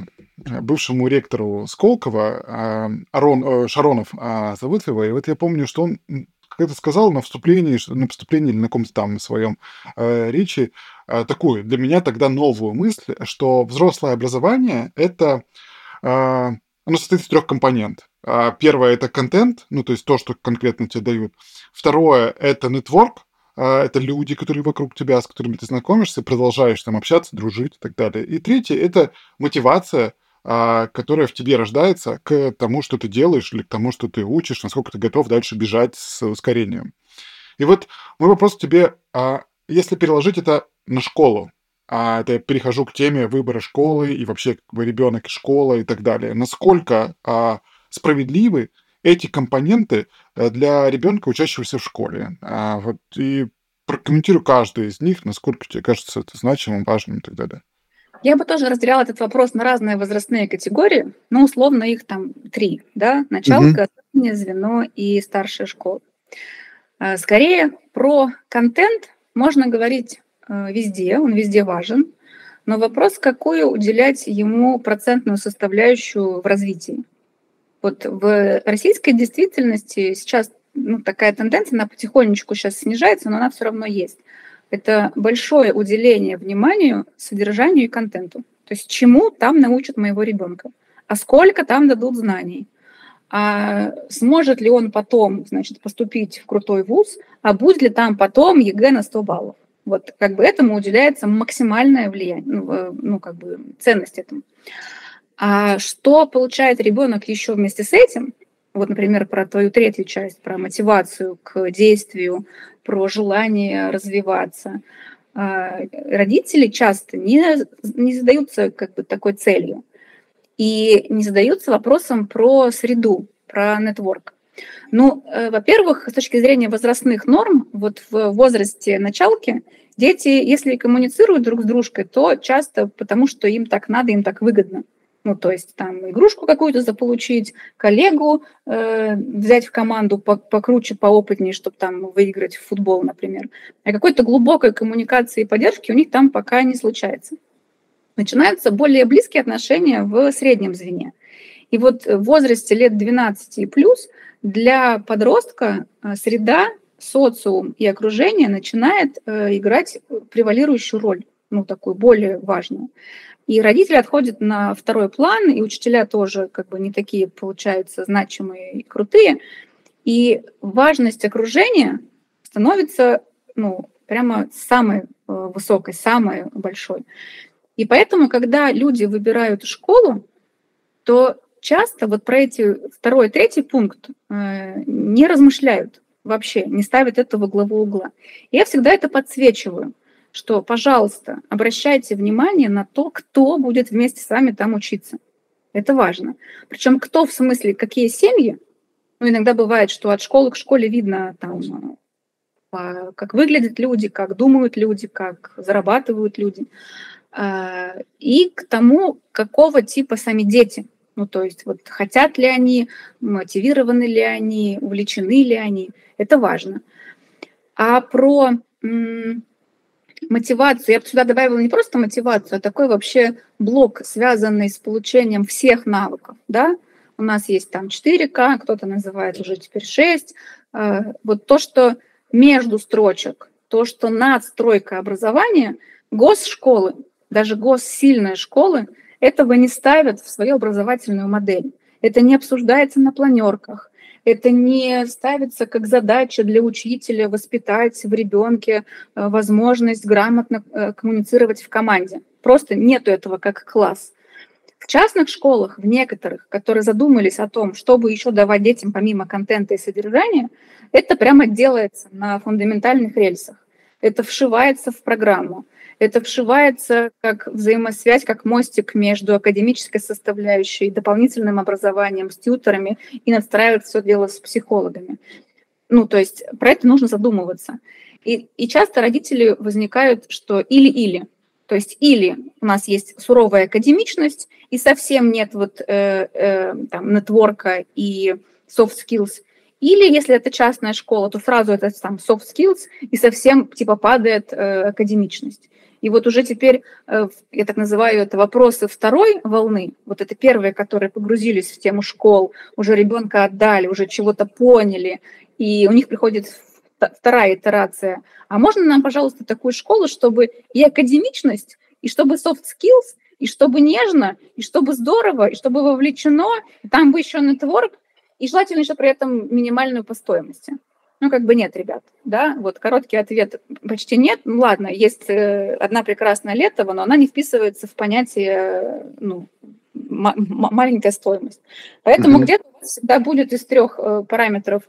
бывшему ректору Сколково, а, Арон, э, Шаронов а, зовут его, и вот я помню, что он как это сказал на вступлении, на поступлении или на каком-то там своем э, речи, э, такую для меня тогда новую мысль, что взрослое образование — это а, оно состоит из трех компонентов. А, первое – это контент, ну, то есть то, что конкретно тебе дают. Второе – это нетворк, а, это люди, которые вокруг тебя, с которыми ты знакомишься, продолжаешь там общаться, дружить и так далее. И третье – это мотивация, которая в тебе рождается к тому, что ты делаешь, или к тому, что ты учишь, насколько ты готов дальше бежать с ускорением. И вот мой вопрос тебе, если переложить это на школу, а это я перехожу к теме выбора школы и вообще как бы, ребенок школа и так далее. Насколько а, справедливы эти компоненты э, для ребенка, учащегося в школе? А, вот, и прокомментирую каждый из них, насколько тебе кажется это значимым, важным и так далее. Я бы тоже разделяла этот вопрос на разные возрастные категории, но условно их там три, да, началка, угу. звено и старшая школа. А, скорее про контент можно говорить везде, он везде важен. Но вопрос, какую уделять ему процентную составляющую в развитии. Вот в российской действительности сейчас ну, такая тенденция, она потихонечку сейчас снижается, но она все равно есть. Это большое уделение вниманию содержанию и контенту. То есть чему там научат моего ребенка, а сколько там дадут знаний, а сможет ли он потом, значит, поступить в крутой вуз, а будет ли там потом ЕГЭ на 100 баллов. Вот как бы этому уделяется максимальное внимание, ну, э, ну как бы ценность этому. А что получает ребенок еще вместе с этим? Вот, например, про твою третью часть, про мотивацию к действию, про желание развиваться. А, родители часто не, не задаются как бы такой целью и не задаются вопросом про среду, про нетворк. Ну, э, во-первых, с точки зрения возрастных норм, вот в возрасте началки дети, если коммуницируют друг с дружкой, то часто потому, что им так надо, им так выгодно. Ну, то есть там игрушку какую-то заполучить, коллегу э, взять в команду покруче, поопытнее, чтобы там выиграть в футбол, например. А какой-то глубокой коммуникации и поддержки у них там пока не случается. Начинаются более близкие отношения в среднем звене. И вот в возрасте лет 12 и плюс для подростка э, среда, социум и окружение начинает э, играть превалирующую роль, ну, такую более важную. И родители отходят на второй план, и учителя тоже как бы не такие, получаются, значимые и крутые. И важность окружения становится ну, прямо самой э, высокой, самой большой. И поэтому, когда люди выбирают школу, то часто вот про эти второй и третий пункт э, не размышляют вообще, не ставят это во главу угла. Я всегда это подсвечиваю – что, пожалуйста, обращайте внимание на то, кто будет вместе с вами там учиться. Это важно. Причем кто в смысле, какие семьи. Ну, иногда бывает, что от школы к школе видно там, как выглядят люди, как думают люди, как зарабатывают люди. А, и к тому, какого типа сами дети. Ну, то есть вот хотят ли они, мотивированы ли они, увлечены ли они. Это важно. А про мотивацию. Я бы сюда добавила не просто мотивацию, а такой вообще блок, связанный с получением всех навыков. Да? У нас есть там 4К, кто-то называет уже теперь 6. А, вот то, что между строчек, то, что надстройка образования, госшколы, даже госсильные школы, этого не ставят в свою образовательную модель. Это не обсуждается на планерках, это не ставится как задача для учителя воспитать в ребенке э, возможность грамотно э, коммуницировать в команде. Просто нету этого как класс. В частных школах, в некоторых, которые задумались о том, чтобы еще давать детям помимо контента и содержания, это прямо делается на фундаментальных рельсах. Это вшивается в программу. Это вшивается как взаимосвязь, как мостик между академической составляющей, дополнительным образованием, с тьютерами и надстраивает все дело с психологами. Ну, то есть про это нужно задумываться. И, и часто родители возникают, что или-или. То есть или у нас есть суровая академичность, и совсем нет вот э, э, там нетворка и soft skills, или если это частная школа, то сразу это там soft skills и совсем типа падает э, академичность. И вот уже теперь, э, я так называю это вопросы второй волны, вот это первые, которые погрузились в тему школ, уже ребенка отдали, уже чего-то поняли, и у них приходит вторая итерация. А можно нам, пожалуйста, такую школу, чтобы и академичность, и чтобы soft skills, и чтобы нежно, и чтобы здорово, и чтобы вовлечено, и там бы еще нетворк, и желательно еще при этом минимальную по стоимости. Ну, как бы нет, ребят, да, вот короткий ответ почти нет. Ну, ладно, есть э, одна прекрасная Летова, но она не вписывается в понятие, ну, маленькая стоимость. Поэтому mm-hmm. где-то всегда будет из трех э, параметров,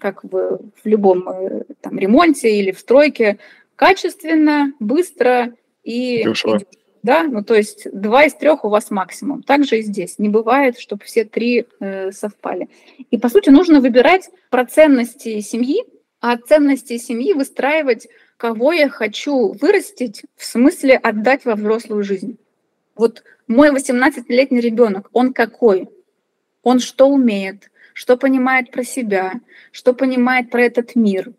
как в, в любом э, там ремонте или в стройке, качественно, быстро и, Дешево. и да, ну то есть два из трех у вас максимум. Также и здесь. Не бывает, чтобы все три э, совпали. И по сути нужно выбирать про ценности семьи, а ценности семьи выстраивать, кого я хочу вырастить, в смысле отдать во взрослую жизнь. Вот мой 18-летний ребенок, он какой? Он что умеет, что понимает про себя, что понимает про этот мир,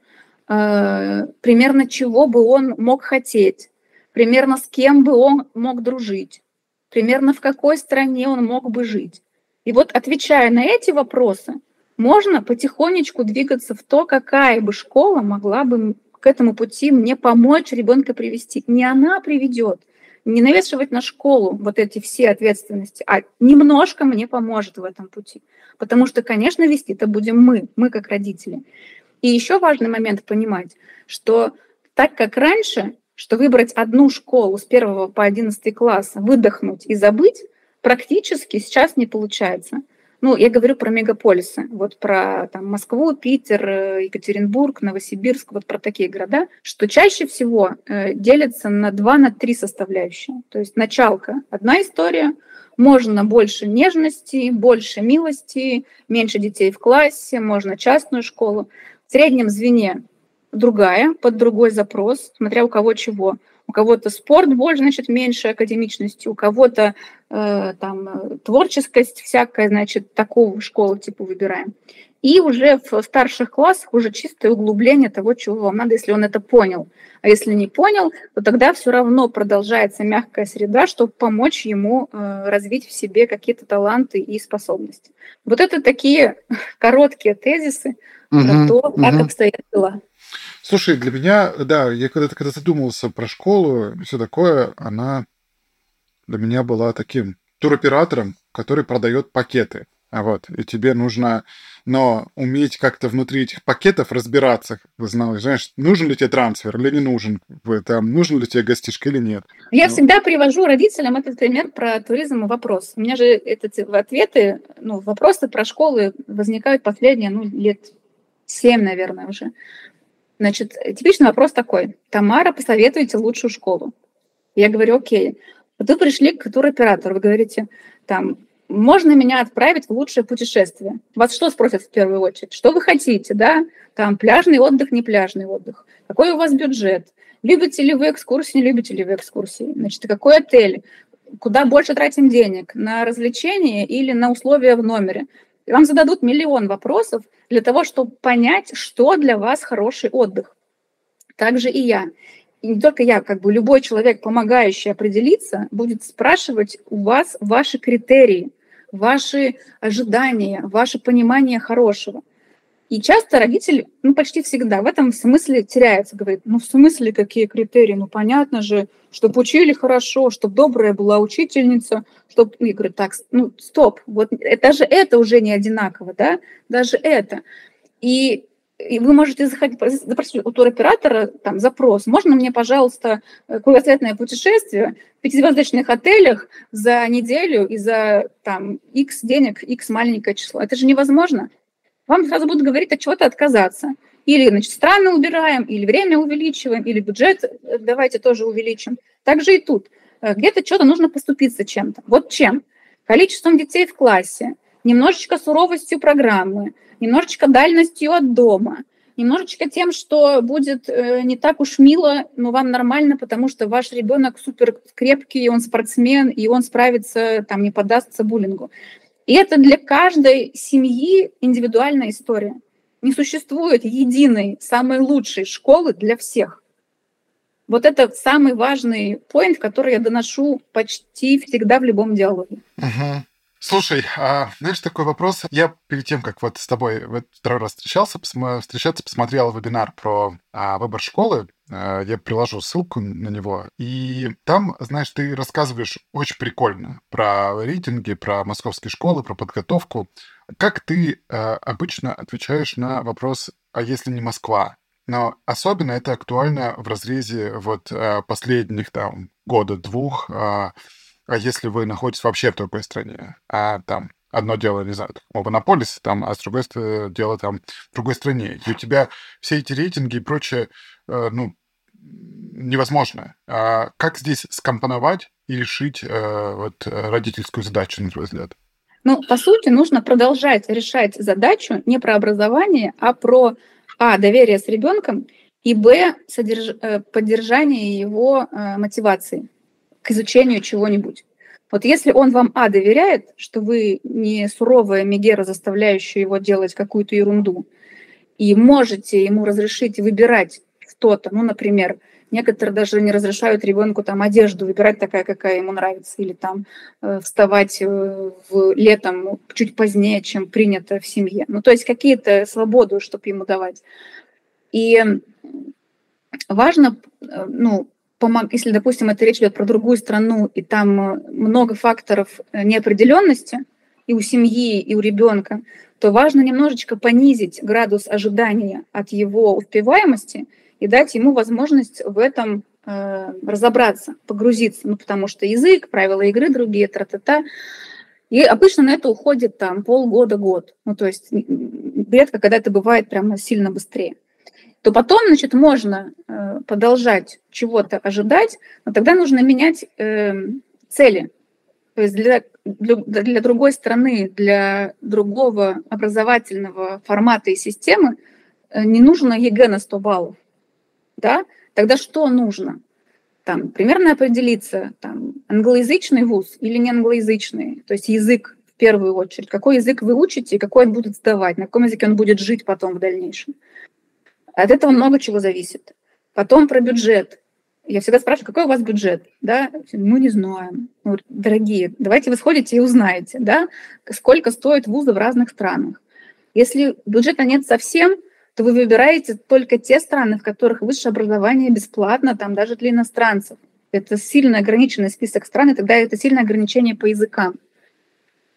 э, примерно чего бы он мог хотеть примерно с кем бы он мог дружить, примерно в какой стране он мог бы жить. И вот отвечая на эти вопросы, можно потихонечку двигаться в то, какая бы школа могла бы к этому пути мне помочь ребенка привести. Не она приведет, не навешивать на школу вот эти все ответственности, а немножко мне поможет в этом пути. Потому что, конечно, вести это будем мы, мы как родители. И еще важный момент понимать, что так как раньше, что выбрать одну школу с первого по одиннадцатый класс, выдохнуть и забыть, практически сейчас не получается. Ну, я говорю про мегаполисы, вот про там, Москву, Питер, э, Екатеринбург, Новосибирск, вот про такие города, что чаще всего э, делятся на два, на три составляющие. То есть началка – одна история, можно больше нежности, больше милости, меньше детей в классе, можно частную школу. В среднем звене другая, под другой запрос, смотря у кого чего. У кого-то спорт больше, значит, меньше академичности, у кого-то э, там творческость всякая, значит, такую школу типа выбираем. И уже в старших классах уже чистое углубление того, чего вам надо, если он это понял. А если не понял, то тогда все равно продолжается мягкая среда, чтобы помочь ему э, развить в себе какие-то таланты и способности. Вот это такие короткие тезисы угу, про то, как угу. обстоят дела. Слушай, для меня, да, я когда-то когда задумывался про школу и все такое, она для меня была таким туроператором, который продает пакеты. А вот, и тебе нужно, но уметь как-то внутри этих пакетов разбираться, вы знали, знаешь, нужен ли тебе трансфер или не нужен, там, нужен ли тебе гостишка или нет. Я ну. всегда привожу родителям этот пример про туризм и вопрос. У меня же эти ответы, ну, вопросы про школы возникают последние, ну, лет семь, наверное, уже. Значит, типичный вопрос такой. Тамара, посоветуйте лучшую школу. Я говорю, окей. Вот вы пришли к туроператору, вы говорите, там, можно меня отправить в лучшее путешествие. Вас что спросят в первую очередь? Что вы хотите, да? Там пляжный отдых, не пляжный отдых. Какой у вас бюджет? Любите ли вы экскурсии, не любите ли вы экскурсии? Значит, какой отель? Куда больше тратим денег? На развлечения или на условия в номере? Вам зададут миллион вопросов для того, чтобы понять, что для вас хороший отдых. Также и я и не только я, как бы любой человек, помогающий определиться, будет спрашивать у вас ваши критерии, ваши ожидания, ваше понимание хорошего. И часто родители, ну почти всегда в этом смысле теряются, говорит, ну в смысле какие критерии, ну понятно же, чтобы учили хорошо, чтобы добрая была учительница, чтобы, ну, я так, ну стоп, вот даже это уже не одинаково, да, даже это. И и вы можете заходить, запросить у туроператора там, запрос, можно мне, пожалуйста, кругосветное путешествие в пятизвездочных отелях за неделю и за там, X денег, X маленькое число. Это же невозможно. Вам сразу будут говорить от чего-то отказаться. Или, значит, страны убираем, или время увеличиваем, или бюджет э, давайте тоже увеличим. Так же и тут. Э, где-то что-то нужно поступиться чем-то. Вот чем? Количеством детей в классе, немножечко суровостью программы, немножечко дальностью от дома, немножечко тем, что будет э, не так уж мило, но вам нормально, потому что ваш ребенок супер крепкий, он спортсмен, и он справится, там, не поддастся буллингу. И это для каждой семьи индивидуальная история. Не существует единой, самой лучшей школы для всех. Вот это самый важный поинт, который я доношу почти всегда в любом диалоге. Uh-huh. Слушай, а, знаешь, такой вопрос. Я перед тем, как вот с тобой в второй раз встречался, посма- встречаться, посмотрел вебинар про а, выбор школы. А, я приложу ссылку на него. И там, знаешь, ты рассказываешь очень прикольно про рейтинги, про московские школы, про подготовку. Как ты а, обычно отвечаешь на вопрос, а если не Москва? Но особенно это актуально в разрезе вот а, последних там года-двух, а, если вы находитесь вообще в другой стране, а там одно дело, не знаю, Монополис, там, а с другой дело там в другой стране. И у тебя все эти рейтинги и прочее, э, ну, невозможно. А как здесь скомпоновать и решить э, вот родительскую задачу, на твой взгляд? Ну, по сути, нужно продолжать решать задачу не про образование, а про а доверие с ребенком и б содерж... Э, поддержание его э, мотивации к изучению чего-нибудь. Вот если он вам, а, доверяет, что вы не суровая мегера, заставляющая его делать какую-то ерунду, и можете ему разрешить выбирать что-то, ну, например, некоторые даже не разрешают ребенку там одежду выбирать такая, какая ему нравится, или там э, вставать э, в, летом чуть позднее, чем принято в семье. Ну, то есть какие-то свободу, чтобы ему давать. И важно, э, ну, если, допустим, это речь идет про другую страну, и там э, много факторов э, неопределенности и у семьи, и у ребенка, то важно немножечко понизить градус ожидания от его успеваемости и дать ему возможность в этом э, разобраться, погрузиться, ну, потому что язык, правила игры другие, тра-та-та. И обычно на это уходит там полгода-год. Ну, то есть редко, когда это бывает прямо сильно быстрее то потом, значит, можно э, продолжать чего-то ожидать, но тогда нужно менять э, цели. То есть для, для, для другой страны, для другого образовательного формата и системы э, не нужно ЕГЭ на 100 баллов. Да? Тогда что нужно? Там, примерно определиться, там, англоязычный вуз или не англоязычный, то есть язык в первую очередь. Какой язык вы учите и какой он будет сдавать, на каком языке он будет жить потом в дальнейшем. От этого много чего зависит. Потом про бюджет. Я всегда спрашиваю, какой у вас бюджет? Да? Мы не знаем. Ну, дорогие, давайте вы сходите и узнаете, да, сколько стоят вузы в разных странах. Если бюджета нет совсем, то вы выбираете только те страны, в которых высшее образование бесплатно, там даже для иностранцев. Это сильно ограниченный список стран, и тогда это сильное ограничение по языкам.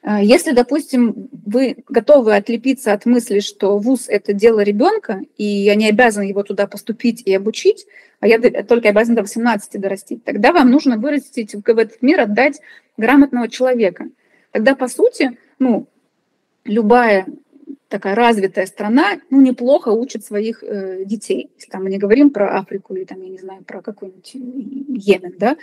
А, если, допустим, вы готовы отлепиться от мысли, что вуз – это дело ребенка, и я не обязан его туда поступить и обучить, а я только обязан до 18 дорастить, тогда вам нужно вырастить в этот мир, отдать грамотного человека. Тогда, по сути, ну, любая такая развитая страна, ну, неплохо учит своих э, детей. Если там мы не говорим про Африку или там, я не знаю, про какой-нибудь Йемен, да,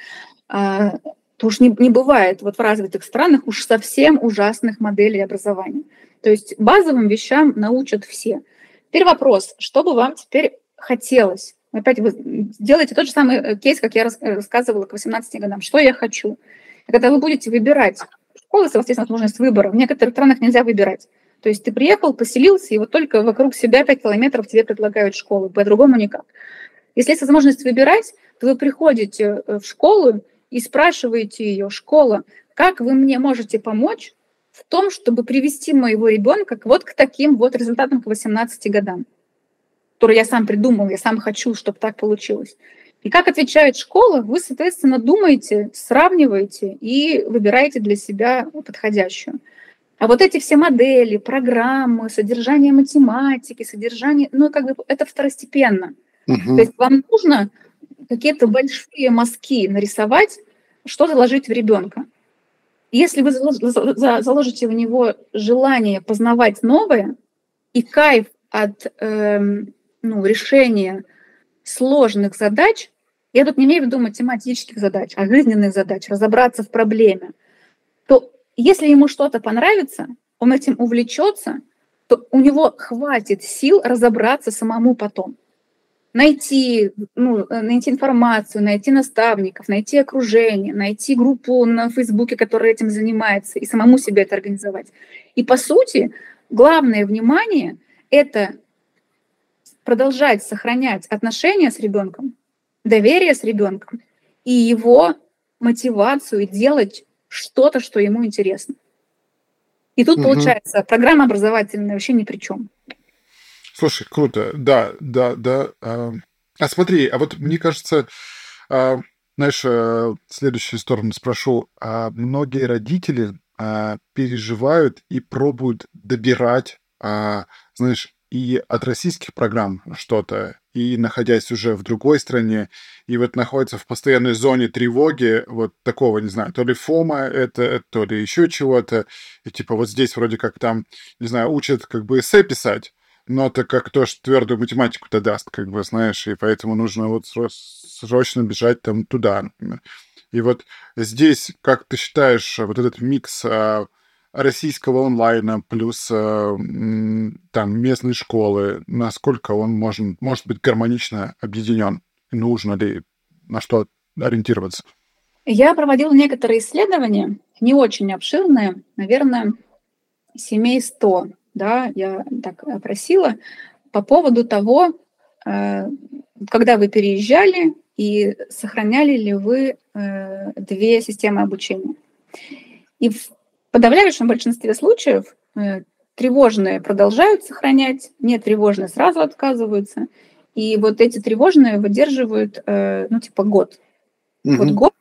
а, то уж не, не бывает вот в развитых странах уж совсем ужасных моделей образования. То есть базовым вещам научат все. Теперь вопрос, что бы вам теперь хотелось? Опять вы делаете тот же самый э, кейс, как я рассказывала к 18 годам. Что я хочу? И когда вы будете выбирать школы, естественно, возможность выбора, в некоторых странах нельзя выбирать. То есть ты приехал, поселился, и вот только вокруг себя 5 километров тебе предлагают школу, по-другому никак. Если есть возможность выбирать, то вы приходите э, в школу, и спрашиваете ее, школа, как вы мне можете помочь в том, чтобы привести моего ребенка вот к таким вот результатам к 18 годам, которые я сам придумал, я сам хочу, чтобы так получилось. И как отвечает школа, вы, соответственно, думаете, сравниваете и выбираете для себя подходящую. А вот эти все модели, программы, содержание математики, содержание, ну, как бы это второстепенно. Угу. То есть вам нужно какие-то большие мазки нарисовать, что заложить в ребенка. Если вы заложите в него желание познавать новое и кайф от э, ну, решения сложных задач, я тут не имею в виду математических задач, а жизненных задач, разобраться в проблеме, то если ему что-то понравится, он этим увлечется, то у него хватит сил разобраться самому потом найти, ну, э, найти информацию, найти наставников, найти окружение, найти группу на Фейсбуке, которая этим занимается, и самому себе это организовать. И по сути, главное внимание – это продолжать сохранять отношения с ребенком, доверие с ребенком и его мотивацию делать что-то, что ему интересно. И тут, угу. получается, программа образовательная вообще ни при чем. Слушай, круто. Да, да, да. А, а смотри, а вот мне кажется, а, знаешь, а, следующую сторону спрошу. А многие родители а, переживают и пробуют добирать, знаешь, и от российских программ что-то, и находясь уже в другой стране, и вот находится в постоянной зоне тревоги, вот такого, не знаю, то ли фома это, то ли еще чего-то, и типа вот здесь вроде как там, не знаю, учат как бы эссе писать, но это как тоже твердую математику-то даст, как бы, знаешь, и поэтому нужно вот срочно бежать там туда, например. И вот здесь, как ты считаешь, вот этот микс а, российского онлайна плюс а, там местной школы, насколько он может, может быть гармонично объединен? Нужно ли на что ориентироваться? Я проводила некоторые исследования, не очень обширные, наверное, семей 100 да, я так опросила по поводу того, э, когда вы переезжали и сохраняли ли вы э, две системы обучения. И в подавляющем большинстве случаев э, тревожные продолжают сохранять, не тревожные сразу отказываются. И вот эти тревожные выдерживают, ну, типа год. Вот Мгм. год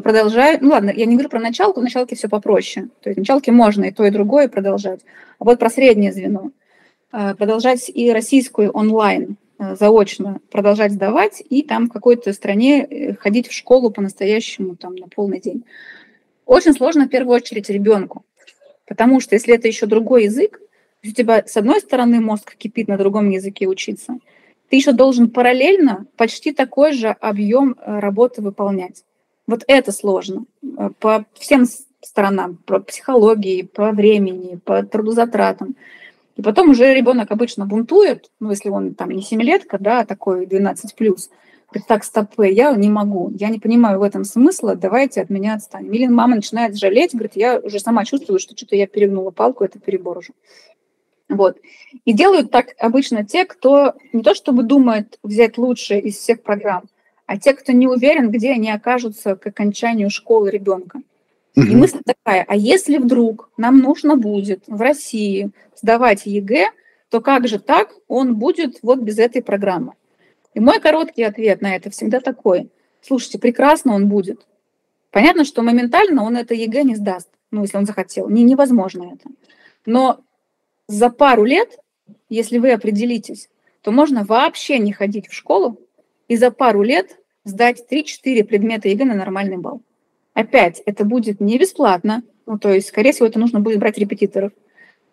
продолжают, ну ладно, я не говорю про началку, в началке все попроще. То есть в можно и то, и другое продолжать. А вот про среднее звено. Э, Продолжать и российскую онлайн э, заочно продолжать сдавать, и там в какой-то стране э, ходить в школу по-настоящему там на полный день. Очень сложно в первую очередь ребенку, потому что если это еще другой язык, у тебя с одной стороны мозг кипит на другом языке учиться, ты еще должен параллельно почти такой же объем э, работы выполнять. Вот это сложно э, по всем сторонам, по психологии, по времени, по трудозатратам. И потом уже ребенок обычно бунтует, ну, если он там не семилетка, да, а такой 12 плюс. Говорит, так, стоп, я не могу, я не понимаю в этом смысла, давайте от меня отстанем. Или мама начинает жалеть, говорит, я уже сама чувствую, что что-то я перегнула палку, это перебор уже. Вот. И делают так обычно те, кто не то чтобы думает взять лучшее из всех программ, а те, кто не уверен, где они окажутся к окончанию школы ребенка. И Мгм. мысль такая, а если вдруг нам нужно будет в России сдавать ЕГЭ, то как же так он будет вот без этой программы? И мой короткий ответ на это всегда такой. Слушайте, прекрасно он будет. Понятно, что моментально он это ЕГЭ не сдаст, ну, если он захотел. Не, невозможно это. Но за пару лет, если вы определитесь, то можно вообще не ходить в школу и за пару лет сдать 3-4 предмета ЕГЭ на нормальный балл. Опять, это будет не бесплатно, ну, то есть, скорее всего, это нужно будет брать репетиторов.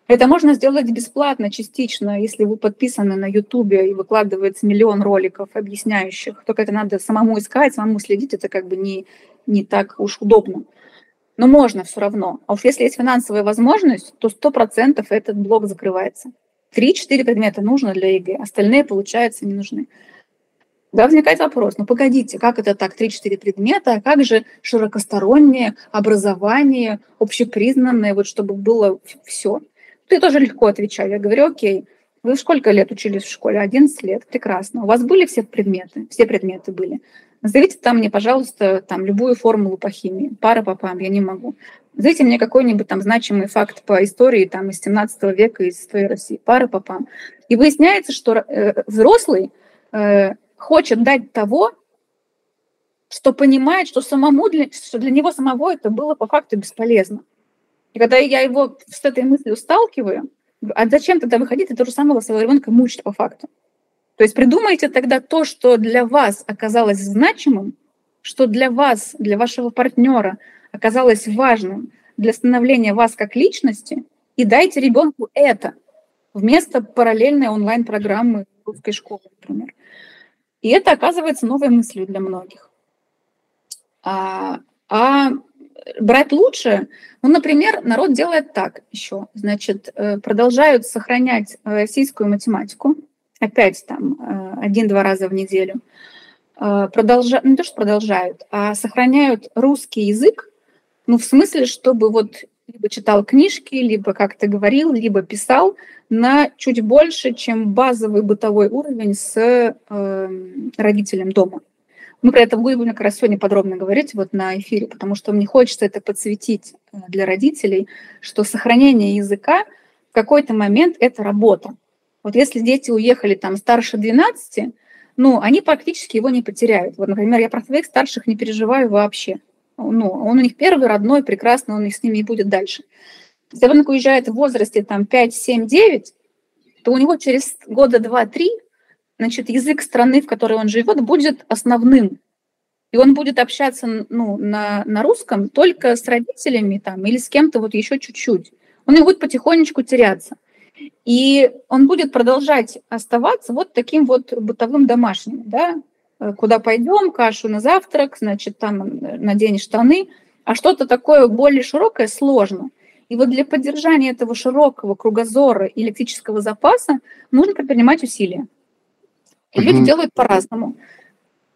Это можно сделать бесплатно, частично, если вы подписаны на Ютубе и выкладывается миллион роликов, объясняющих. Только это надо самому искать, самому следить, это как бы не, не так уж удобно. Но можно все равно. А уж если есть финансовая возможность, то 100% этот блок закрывается. Три-четыре предмета нужно для ЕГЭ, остальные, получается, не нужны. Да, возникает вопрос, ну погодите, как это так, 3-4 предмета, а как же широкостороннее образование, общепризнанное, вот чтобы было все? Тут тоже легко отвечаю. Я говорю, окей, вы сколько лет учились в школе? 11 лет, прекрасно. У вас были все предметы? Все предметы были. Назовите там мне, пожалуйста, там любую формулу по химии. Пара попам, я не могу. Назовите мне какой-нибудь там значимый факт по истории там из 17 века, из истории России. Пара попам. И выясняется, что э, взрослый э, хочет дать того, что понимает, что самому для, что для него самого это было по факту бесполезно. И когда я его с этой мыслью сталкиваю, а зачем тогда выходить и того же самого своего ребенка мучить по факту? То есть придумайте тогда то, что для вас оказалось значимым, что для вас, для вашего партнера оказалось важным для становления вас как личности, и дайте ребенку это вместо параллельной онлайн-программы русской школы, например. И это оказывается новой мыслью для многих. А, а брать лучше, ну, например, народ делает так еще, значит, продолжают сохранять российскую математику, опять там один-два раза в неделю, продолжают, ну, не то, что продолжают, а сохраняют русский язык, ну, в смысле, чтобы вот либо читал книжки, либо как-то говорил, либо писал на чуть больше, чем базовый бытовой уровень с э, родителем дома. Мы про это будем как раз сегодня подробно говорить вот на эфире, потому что мне хочется это подсветить для родителей, что сохранение языка в какой-то момент – это работа. Вот если дети уехали там старше 12, ну, они практически его не потеряют. Вот, например, я про своих старших не переживаю вообще. Ну, он у них первый, родной, прекрасно, он их с ними и будет дальше. Если ребенок уезжает в возрасте там 5, 7, 9, то у него через года 2-3 значит, язык страны, в которой он живет, будет основным. И он будет общаться ну, на, на русском только с родителями там, или с кем-то вот еще чуть-чуть. Он и будет потихонечку теряться. И он будет продолжать оставаться вот таким вот бытовым домашним, да, куда пойдем, кашу на завтрак, значит, там надень штаны, а что-то такое более широкое сложно. И вот для поддержания этого широкого кругозора и лексического запаса нужно предпринимать усилия. И mm-hmm. люди делают по-разному.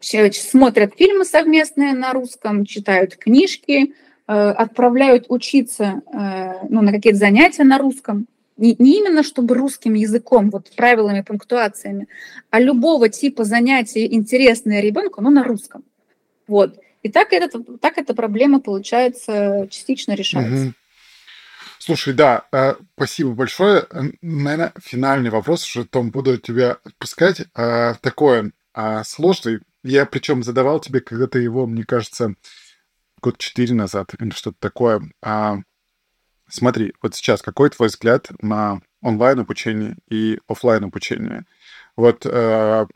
Смотрят фильмы совместные на русском, читают книжки, отправляют учиться ну, на какие-то занятия на русском. Не, не именно чтобы русским языком, вот правилами, пунктуациями, а любого типа занятий интересные ребенку, но на русском. Вот. И так, этот, так эта проблема, получается, частично решается. Угу. Слушай, да, э, спасибо большое. Наверное, финальный вопрос, уже, Том, буду тебя отпускать. Э, такой э, сложный, Я причем задавал тебе когда-то его, мне кажется, год четыре назад или что-то такое. А, смотри, вот сейчас какой твой взгляд на онлайн обучение и офлайн обучение? Вот а,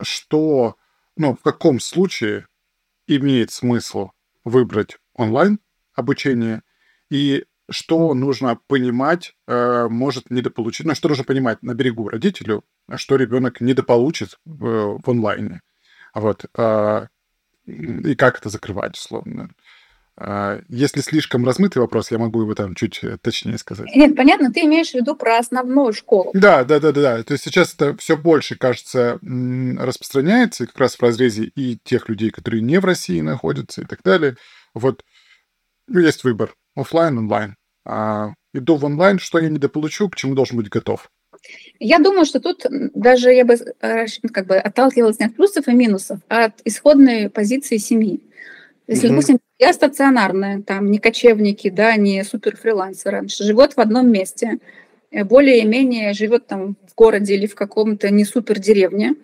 что, ну, в каком случае имеет смысл выбрать онлайн обучение и что нужно понимать, э, может недополучить, ну, что нужно понимать на берегу родителю, что ребенок недополучит в, в онлайне. Вот. Э, и как это закрывать, условно. Э, если слишком размытый вопрос, я могу его там чуть точнее сказать. Нет, понятно, ты имеешь в виду про основную школу. Да, да, да, да, да. То есть сейчас это все больше, кажется, распространяется, как раз в разрезе и тех людей, которые не в России находятся и так далее. Вот есть выбор офлайн, онлайн а, иду в онлайн, что я недополучу, к чему должен быть готов? Я думаю, что тут даже я бы э, как бы отталкивалась не от плюсов и минусов, а от исходной позиции семьи. Если, угу. допустим, я стационарная, там не кочевники, да, не суперфрилансеры, живет в одном месте, э, более-менее живет там в городе или в каком-то не супер деревне,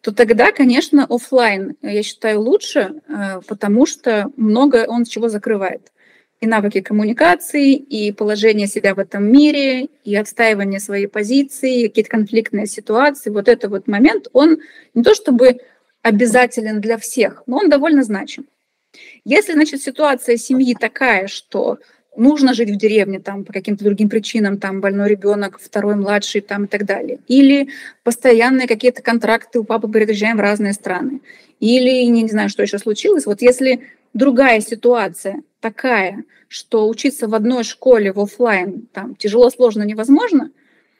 то тогда, конечно, офлайн, я считаю, лучше, э, потому что много он чего закрывает и навыки коммуникации, и положение себя в этом мире, и отстаивание своей позиции, какие-то конфликтные ситуации. Вот этот вот момент, он не то чтобы обязателен для всех, но он довольно значим. Если, значит, ситуация семьи такая, что нужно жить в деревне там по каким-то другим причинам, там больной ребенок, второй младший там и так далее. Или постоянные какие-то контракты у папы переезжаем в разные страны. Или не, не знаю, что еще случилось. Вот если другая ситуация такая, что учиться в одной школе в офлайн там тяжело, сложно, невозможно,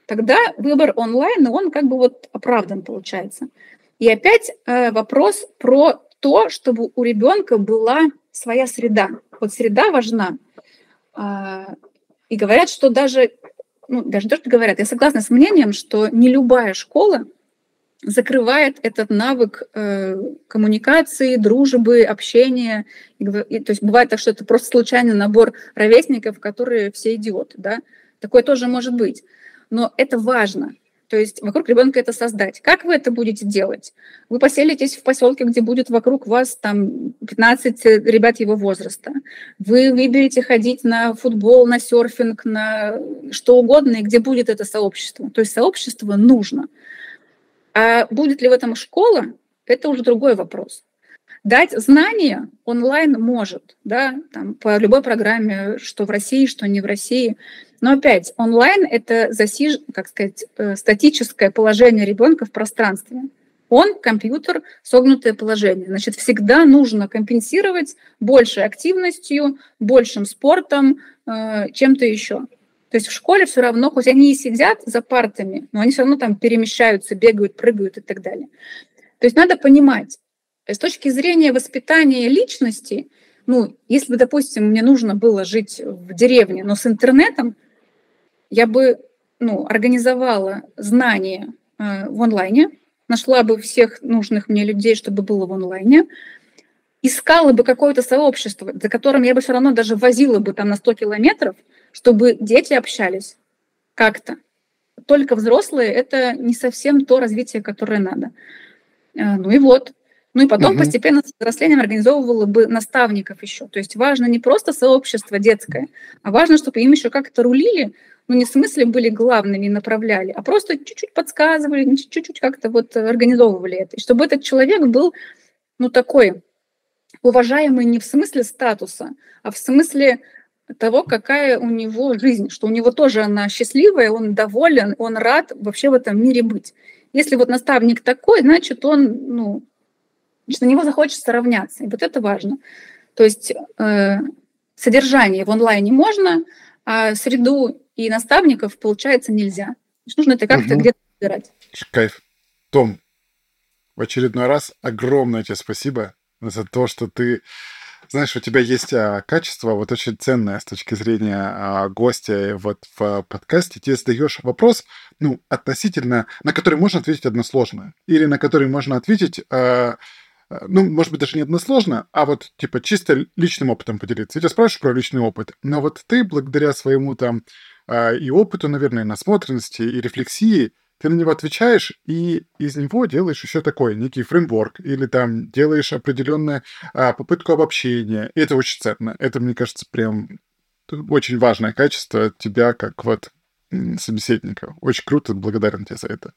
тогда выбор онлайн, он как бы вот оправдан получается. И опять э, вопрос про то, чтобы у ребенка была своя среда. Вот среда важна. Э, и говорят, что даже, ну, даже то, что говорят, я согласна с мнением, что не любая школа закрывает этот навык э, коммуникации, дружбы, общения. И, и, то есть бывает так, что это просто случайный набор ровесников, которые все идиоты. Да? Такое тоже может быть. Но это важно. То есть вокруг ребенка это создать. Как вы это будете делать? Вы поселитесь в поселке, где будет вокруг вас там 15 ребят его возраста. Вы выберете ходить на футбол, на серфинг, на что угодно, и где будет это сообщество. То есть сообщество нужно. А будет ли в этом школа, это уже другой вопрос. Дать знания онлайн может, да, там, по любой программе, что в России, что не в России. Но опять, онлайн – это засиж, как сказать, э, статическое положение ребенка в пространстве. Он, компьютер, согнутое положение. Значит, всегда нужно компенсировать большей активностью, большим спортом, э, чем-то еще. То есть в школе все равно, хоть они и сидят за партами, но они все равно там перемещаются, бегают, прыгают и так далее. То есть надо понимать, э, с точки зрения воспитания личности, ну, если бы, допустим, мне нужно было жить в деревне, но с интернетом, я бы ну, организовала знания э, в онлайне, нашла бы всех нужных мне людей, чтобы было в онлайне, искала бы какое-то сообщество, за которым я бы все равно даже возила бы там на 100 километров – чтобы дети общались как-то. Только взрослые – это не совсем то развитие, которое надо. А, ну и вот. Ну и потом угу. постепенно с взрослением организовывала бы наставников еще. То есть важно не просто сообщество детское, а важно, чтобы им еще как-то рулили, ну не в смысле были главными и направляли, а просто чуть-чуть подсказывали, чуть-чуть как-то вот организовывали это. И чтобы этот человек был, ну такой уважаемый не в смысле статуса, а в смысле того, какая у него жизнь, что у него тоже она счастливая, он доволен, он рад вообще в этом мире быть. Если вот наставник такой, значит, он, ну, значит, на него захочется равняться. И вот это важно. То есть э, содержание в онлайне можно, а среду и наставников, получается, нельзя. Значит, нужно это как-то угу. где-то выбирать. Кайф. Том, в очередной раз огромное тебе спасибо за то, что ты знаешь, у тебя есть а, качество вот очень ценное с точки зрения а, гостя вот в подкасте. Ты задаешь вопрос, ну, относительно, на который можно ответить односложно. Или на который можно ответить, а, а, ну, может быть, даже не односложно, а вот, типа, чисто личным опытом поделиться. Я тебя спрашиваю про личный опыт. Но вот ты, благодаря своему там а, и опыту, наверное, насмотренности, и рефлексии, ты на него отвечаешь, и из него делаешь еще такой некий фреймворк, или там делаешь определенную а, попытку обобщения. И это очень ценно. Это, мне кажется, прям очень важное качество тебя как вот собеседника. Очень круто, благодарен тебе за это.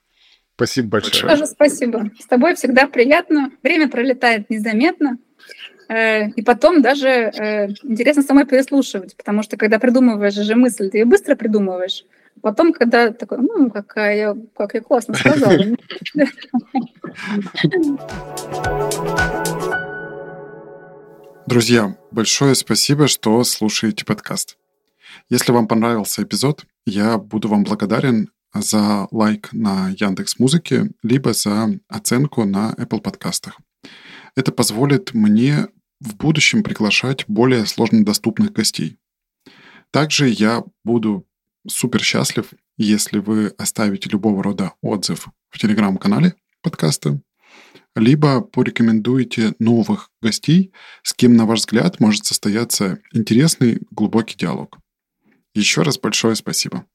Спасибо большое. Тоже спасибо. С тобой всегда приятно. Время пролетает незаметно. Э, и потом даже э, интересно самой переслушивать, потому что когда придумываешь же мысль, ты ее быстро придумываешь. Потом, когда такой, ну, какая, как я классно сказала. Друзья, большое спасибо, что слушаете подкаст. Если вам понравился эпизод, я буду вам благодарен за лайк на Яндекс Музыке, либо за оценку на Apple подкастах. Это позволит мне в будущем приглашать более сложно доступных гостей. Также я буду супер счастлив, если вы оставите любого рода отзыв в телеграм-канале подкаста, либо порекомендуете новых гостей, с кем, на ваш взгляд, может состояться интересный глубокий диалог. Еще раз большое спасибо.